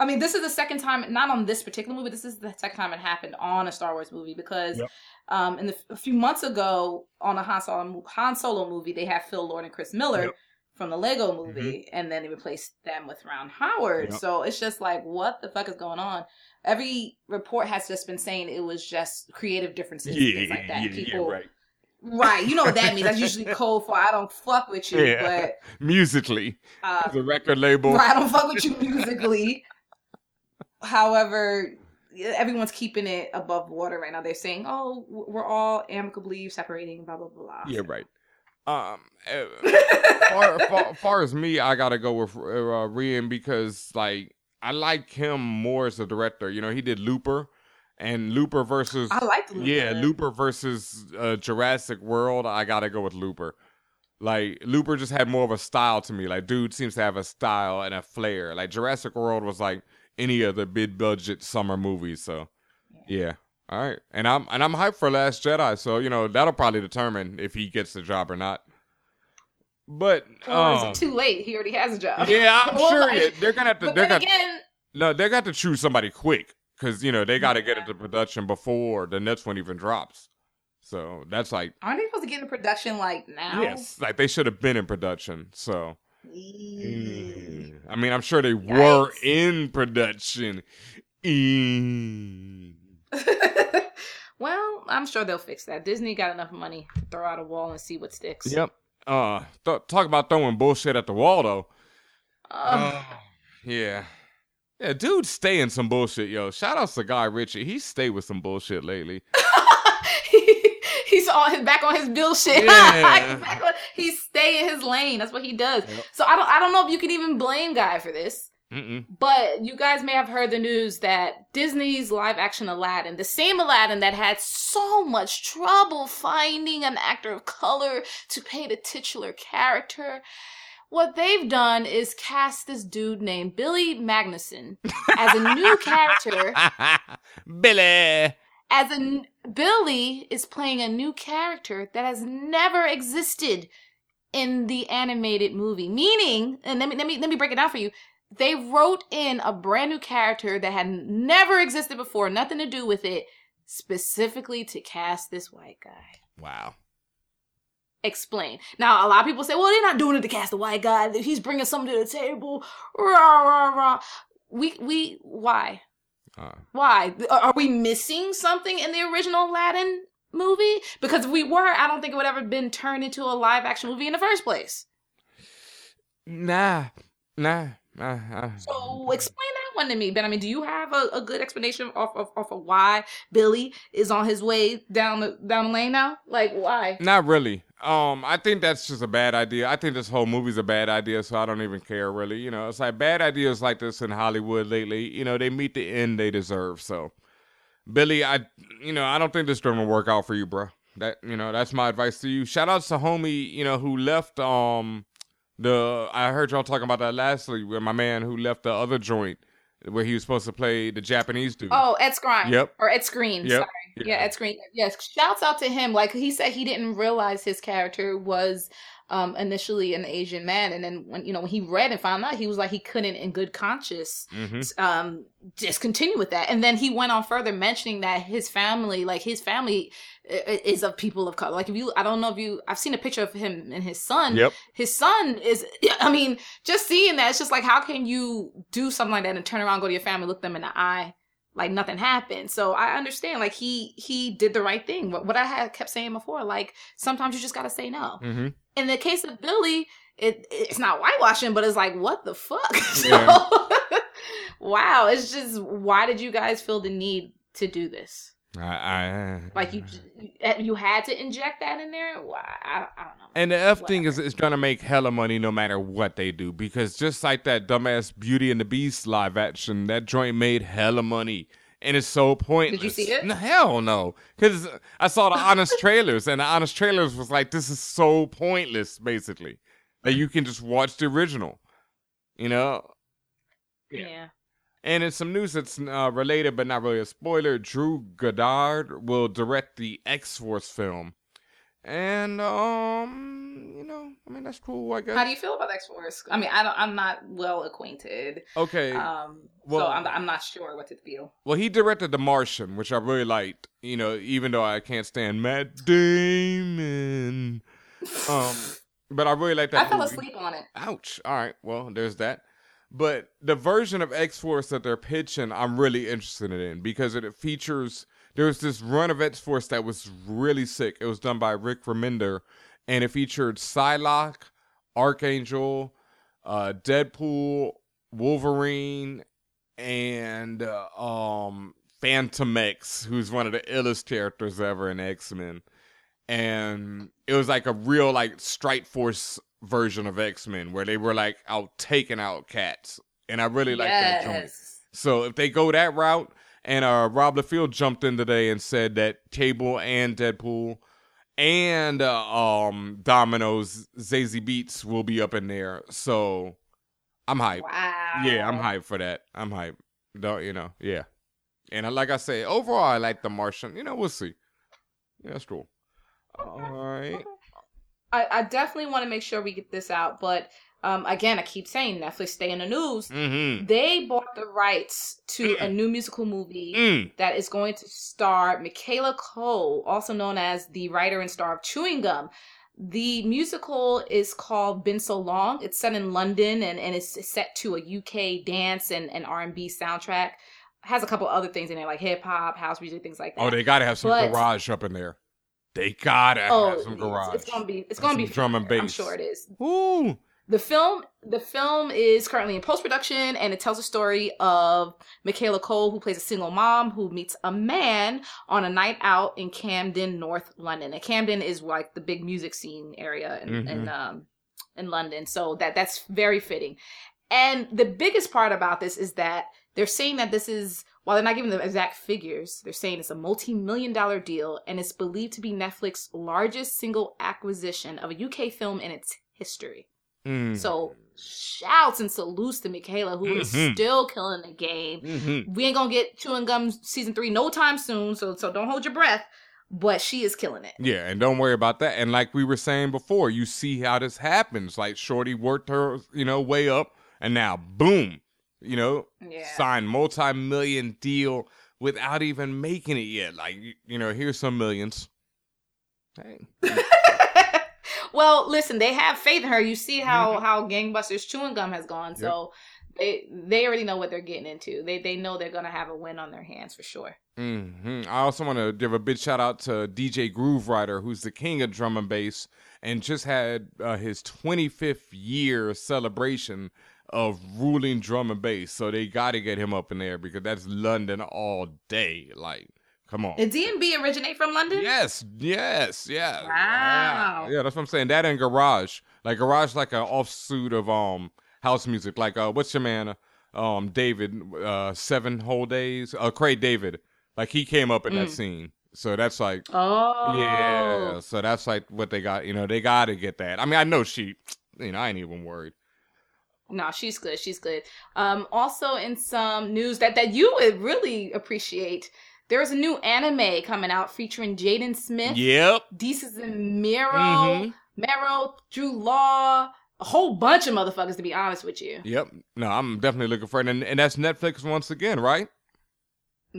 I mean, this is the second time, not on this particular movie. This is the second time it happened on a Star Wars movie because, Yep. um, in the, a few months ago on a Han Solo, Han Solo movie, they had Phil Lord and Chris Miller Yep. From the Lego movie, and then they replaced them with Ron Howard. Yep. So it's just like, what the fuck is going on? Every report has just been saying it was just creative differences, and Yeah, things like that. yeah, yeah, People, right. right? You know what that means? That's usually code for I don't fuck with you, Yeah. Musically, uh, the record label. Right, I don't fuck with you musically. However, everyone's keeping it above water right now. They're saying, "Oh, we're all amicably separating." Blah blah blah. Yeah, right. Um, uh, far, far, far as me, I gotta go with uh, Rian because like I like him more as a director. You know, he did Looper, and Looper versus I like Looper. yeah, Looper versus uh, Jurassic World. I gotta go with Looper. Like Looper just had more of a style to me. Like dude seems to have a style and a flair. Like Jurassic World was like any of the big budget summer movies. So yeah. All right. And I'm and I'm hyped for Last Jedi, so you know, that'll probably determine if he gets the job or not. But um, too late? He already has a job. yeah, I'm Well, sure like- they're gonna have to But they're gonna again, no, they got to choose somebody quick because you know they got to get into production before the next one even drops. So that's like aren't they supposed to get into production like now? yes, like they should have been in production. So mm, I mean, I'm sure they were in production. Mm. well, I'm sure they'll fix that. Disney got enough money to throw out a wall and see what sticks. Yep. Uh, th- talk about throwing bullshit at the wall though. Um, Yeah. Yeah, dude, stay in some bullshit, yo. Shout out to Guy Ritchie. He stayed with some bullshit lately. he's on his back on his bill shit. Yeah. he's, back on- he's stay in his lane. That's what he does. Yep. So I don't I don't know if you can even blame Guy for this. Mm-mm. But you guys may have heard the news that Disney's live action Aladdin, the same Aladdin that had so much trouble finding an actor of color to play the titular character, what they've done is cast this dude named Billy Magnussen as a new character. Billy. As a Billy is playing a new character that has never existed in the animated movie. Meaning, and let me let me let me break it down for you. They wrote in a brand new character that had never existed before, nothing to do with it, specifically to cast this white guy. Wow. explain. Now, a lot of people say, well, they're not doing it to cast a white guy. He's bringing something to the table. Rah, rah, rah. We, we, why? Uh, Why? Are are we missing something in the original Aladdin movie? Because if we were, I don't think it would ever been turned into a live action movie in the first place. nah, nah. Nah. So explain that one to me, Ben. I mean, do you have a, a good explanation off of, off of why Billy is on his way down the down the lane now? Like why? Not really. Um, I think that's just a bad idea. I think this whole movie's a bad idea, so I don't even care really. You know, it's like bad ideas like this in Hollywood lately. You know, they meet the end they deserve. So, Billy, I, you know, I don't think this drama will work out for you, bro. That, you know, that's my advice to you. Shout out to homie, you know, who left. Um, the I heard y'all talking about that lastly with my man who left the other joint where he was supposed to play the Japanese dude. Oh, Ed Skrein. Yep. Or Ed Screen. Yep. Sorry. Yeah. Ed Screen. Yes. Shouts out to him. Like he said, he didn't realize his character was um initially an Asian man, and then when you know when he read and found out, he was like he couldn't, in good conscience, Mhm. um discontinue with that. And then he went on further mentioning that his family, like his family, is of people of color. Like if you, I don't know if you, I've seen a picture of him and his son. Yep. His son is. I mean, just seeing that, it's just like how can you do something like that and turn around, go to your family, look them in the eye like nothing happened. So I understand like he he did the right thing. What, what I had kept saying before, like sometimes you just gotta say no. Mm-hmm. In the case of Billy, it it's not whitewashing, but it's like what the fuck. So, Yeah. wow, it's just why did you guys feel the need to do this? I, I, Like you you had to inject that in there? Why? I, I don't know. And the F thing is, it's gonna make hella money no matter what they do because just like that dumbass Beauty and the Beast live action, that joint made hella money, and it's so pointless. Did you see it? No, hell no, because I saw the honest trailers, and the honest trailers was like, this is so pointless, basically, that you can just watch the original, you know. Yeah. And in some news that's uh, related but not really a spoiler, Drew Goddard will direct the X Force film. And um, you know, I mean that's cool, I guess. How do you feel about X Force? I mean, I don't. I'm not well acquainted. Okay. Um. well- so I'm. I'm not sure what to feel. Well, he directed The Martian, which I really liked. You know, even though I can't stand Matt Damon. Um, but I really like that. I fell movie. asleep on it. Ouch. All right. Well, there's that. But the version of X Force that they're pitching, I'm really interested in because it features. There was this run of X Force that was really sick. It was done by Rick Remender, and it featured Psylocke, Archangel, uh, Deadpool, Wolverine, and uh, um, Fantomex, who's one of the illest characters ever in X Men. And it was like a real like Strike Force version of X Men where they were like out taking out cats, and I really like that joint. So if they go that route, and uh, Rob Liefeld jumped in today and said that Cable and Deadpool and uh, um Domino's Zazie Beetz will be up in there. So I'm hyped. Wow. Yeah, I'm hyped for that. I'm hyped. Don't you know? Yeah. And uh, like I say, overall, I like The Martian. You know, we'll see. Yeah, that's cool. All right. I, I definitely want to make sure we get this out, but um, again, I keep saying Netflix stay in the news. Mm-hmm. They bought the rights to a new musical movie Mm. that is going to star Michaela Coel, also known as the writer and star of Chewing Gum. The musical is called Been So Long. It's set in London and, and it's set to a UK dance and, and R&B soundtrack. Has a couple other things in there like hip hop, house music, things like that. Oh, they gotta have some But- garage up in there. They gotta Oh, have some garage. It's, gonna be it's And gonna be drum and fire. I'm bass. sure it is. Ooh. The film the film is currently in post production and it tells the story of Michaela Coel who plays a single mom who meets a man on a night out in Camden, North London. And Camden is like the big music scene area in, in Mhm. um in London. So that that's very fitting. And the biggest part about this is that they're saying that this is while they're not giving the exact figures, they're saying it's a multi-million dollar deal and it's believed to be Netflix's largest single acquisition of a UK film in its history. Mm. So shouts and salutes to Michaela, who is Mhm. still killing the game. Mhm. We ain't gonna get chewing gum season three no time soon, so so don't hold your breath. But she is killing it. Yeah, and don't worry about that. And like we were saying before, you see how this happens. Like Shorty worked her, you know, way up, and now boom, you know, Yeah. signed multi-million deal without even making it yet. Like you, you know, here's some millions. Hey. Well, listen, they have faith in her. You see how how Gangbusters chewing gum has gone. So they they already know what they're getting into. They they know they're gonna have a win on their hands for sure. hmm I also want to give a big shout out to DJ Grooverider, who's the king of drum and bass, and just had uh, his 25th year celebration of ruling drum and bass. So they got to get him up in there because that's London all day. Like, come on. Did DMB originate from London? Yes, yes, yeah. Wow. Yeah, that's what I'm saying. That and garage, like garage, like an offsuit of um house music. Like uh, what's your man, um David, uh, seven whole days, uh, Craig David. Like he came up in that Mm. scene, so that's like, Oh. yeah. So that's like what they got. You know, they got to get that. I mean, I know she. You know, I ain't even worried. No, she's good. She's good. Um, also in some news that that you would really appreciate, there's a new anime coming out featuring Jaden Smith. Yep. Desus and Mero, Mhm. Mero, Drew Law, a whole bunch of motherfuckers. To be honest with you, Yep. No, I'm definitely looking for it, and and that's Netflix once again, right?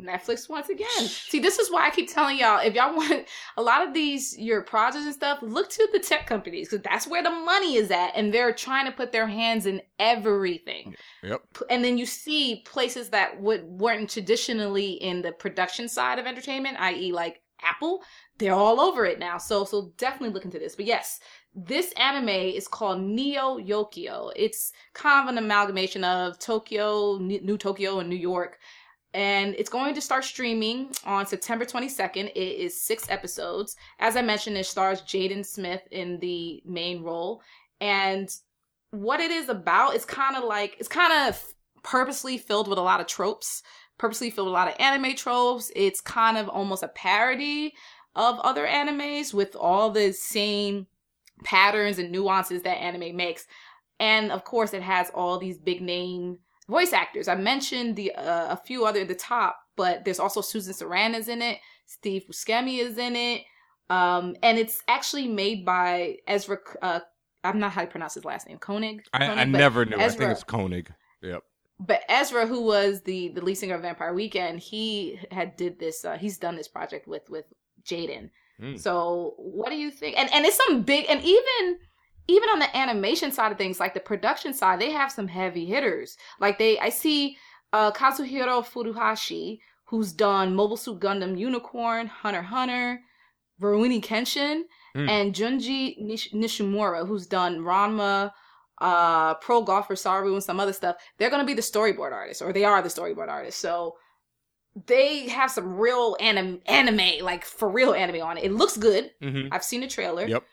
Netflix once again. See, this is why I keep telling y'all if y'all want a lot of these your projects and stuff, look to the tech companies because that's where the money is at, and they're trying to put their hands in everything. Yep. And then you see places that would weren't traditionally in the production side of entertainment, i.e., like Apple, they're all over it now. So, so definitely look into this. But yes, this anime is called Neo Yokio. It's kind of an amalgamation of Tokyo, New Tokyo, and New York and it's going to start streaming on September 22nd. It is six episodes. As I mentioned, it stars Jaden Smith in the main role. And what it is about is kind of like, it's kind of purposely filled with a lot of tropes, purposely filled with a lot of anime tropes. It's kind of almost a parody of other animes with all the same patterns and nuances that anime makes. And of course, it has all these big name voice actors. I mentioned the uh, a few other at the top, but there's also Susan Sarandon's in it. Steve Buscemi is in it, um, and it's actually made by Ezra. Uh, I'm not how you pronounce his last name. Koenig. I, I never knew. I think it's Koenig. Yep. but Ezra, who was the the lead singer of Vampire Weekend, he had did this. Uh, he's done this project with with Jaden. Mm. So what do you think? And and it's some big and even even on the animation side of things, like the production side, they have some heavy hitters. Like they, I see uh, Kazuhiro Furuhashi, who's done Mobile Suit Gundam Unicorn, Hunter Hunter, Rurouni Kenshin, Mm. and Junji Nish- Nishimura, who's done Ranma, uh, Pro Golfer Saru, and some other stuff. They're gonna be the storyboard artists, or they are the storyboard artists. So they have some real anim- anime, like for real anime on it. It looks good. Mhm. I've seen the trailer. Yep.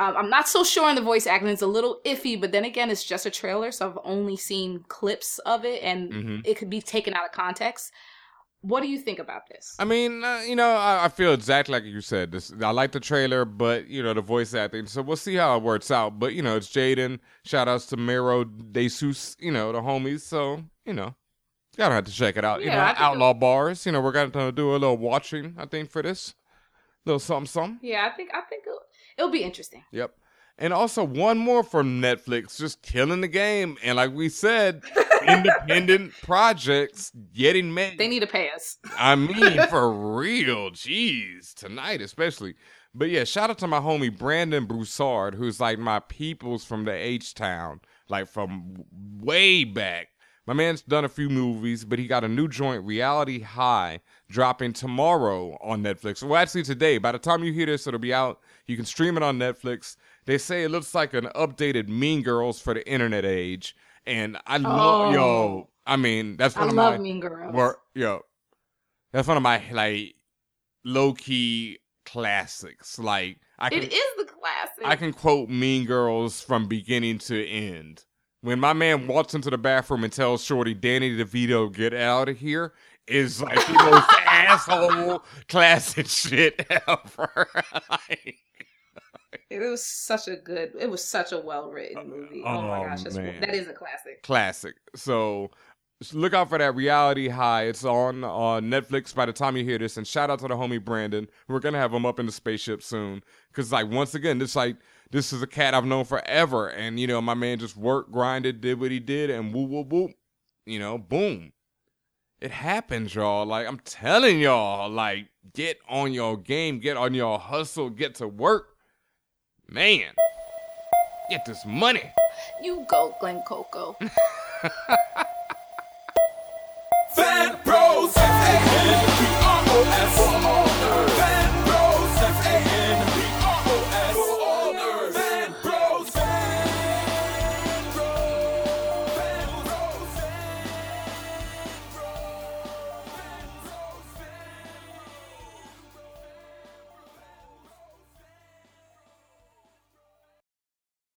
Um, I'm not so sure on the voice acting. It's a little iffy, but then again, it's just a trailer, so I've only seen clips of it, and Mhm. it could be taken out of context. What do you think about this? I mean, uh, you know, I, I feel exactly like you said. This, I like the trailer, but you know, the voice acting. So we'll see how it works out. But you know, it's Jaden. Shout outs to Mero Desus. You know, the homies. So you know, gotta have to check it out. you Yeah, know, I think Outlaw Bars. You know, we're gonna do a little watching. I think for this, little something, something. Yeah, I think I think it'll, it'll be interesting. Yep. And also one more from Netflix, just killing the game. And like we said, independent projects getting made. They need to pay us. I mean, for real. Jeez. Tonight, especially. But yeah, shout out to my homie Brandon Broussard, who's like my peoples from the H Town, like from way back. My man's done a few movies, but he got a new joint, Reality High, dropping tomorrow on Netflix. Well, actually today. By the time you hear this, it'll be out. You can stream it on Netflix. They say it looks like an updated Mean Girls for the internet age. And I love, Oh. yo, I mean, that's I one of love my. Mean Girls. Wor- yo, that's one of my like low key classics. Like I can It is the classic. I can quote Mean Girls from beginning to end. When my man walks into the bathroom and tells Shorty Danny DeVito get out of here is like the most asshole classic shit ever. Like, It was such a good. It was such a well written movie. Oh, my oh, gosh, that's, man. that is a classic. classic. So look out for that reality high. It's on uh, Netflix by the time you hear this. And shout out to the homie Brandon. We're gonna have him up in the spaceship soon. Cause like once again, this like this is a cat I've known forever. And you know, my man just worked, grinded, did what he did, and whoop whoop whoop. You know, boom. It happens, y'all. Like, I'm telling y'all, like, get on your game, get on your hustle, get to work. Man, get this money. You go, Glen Coco.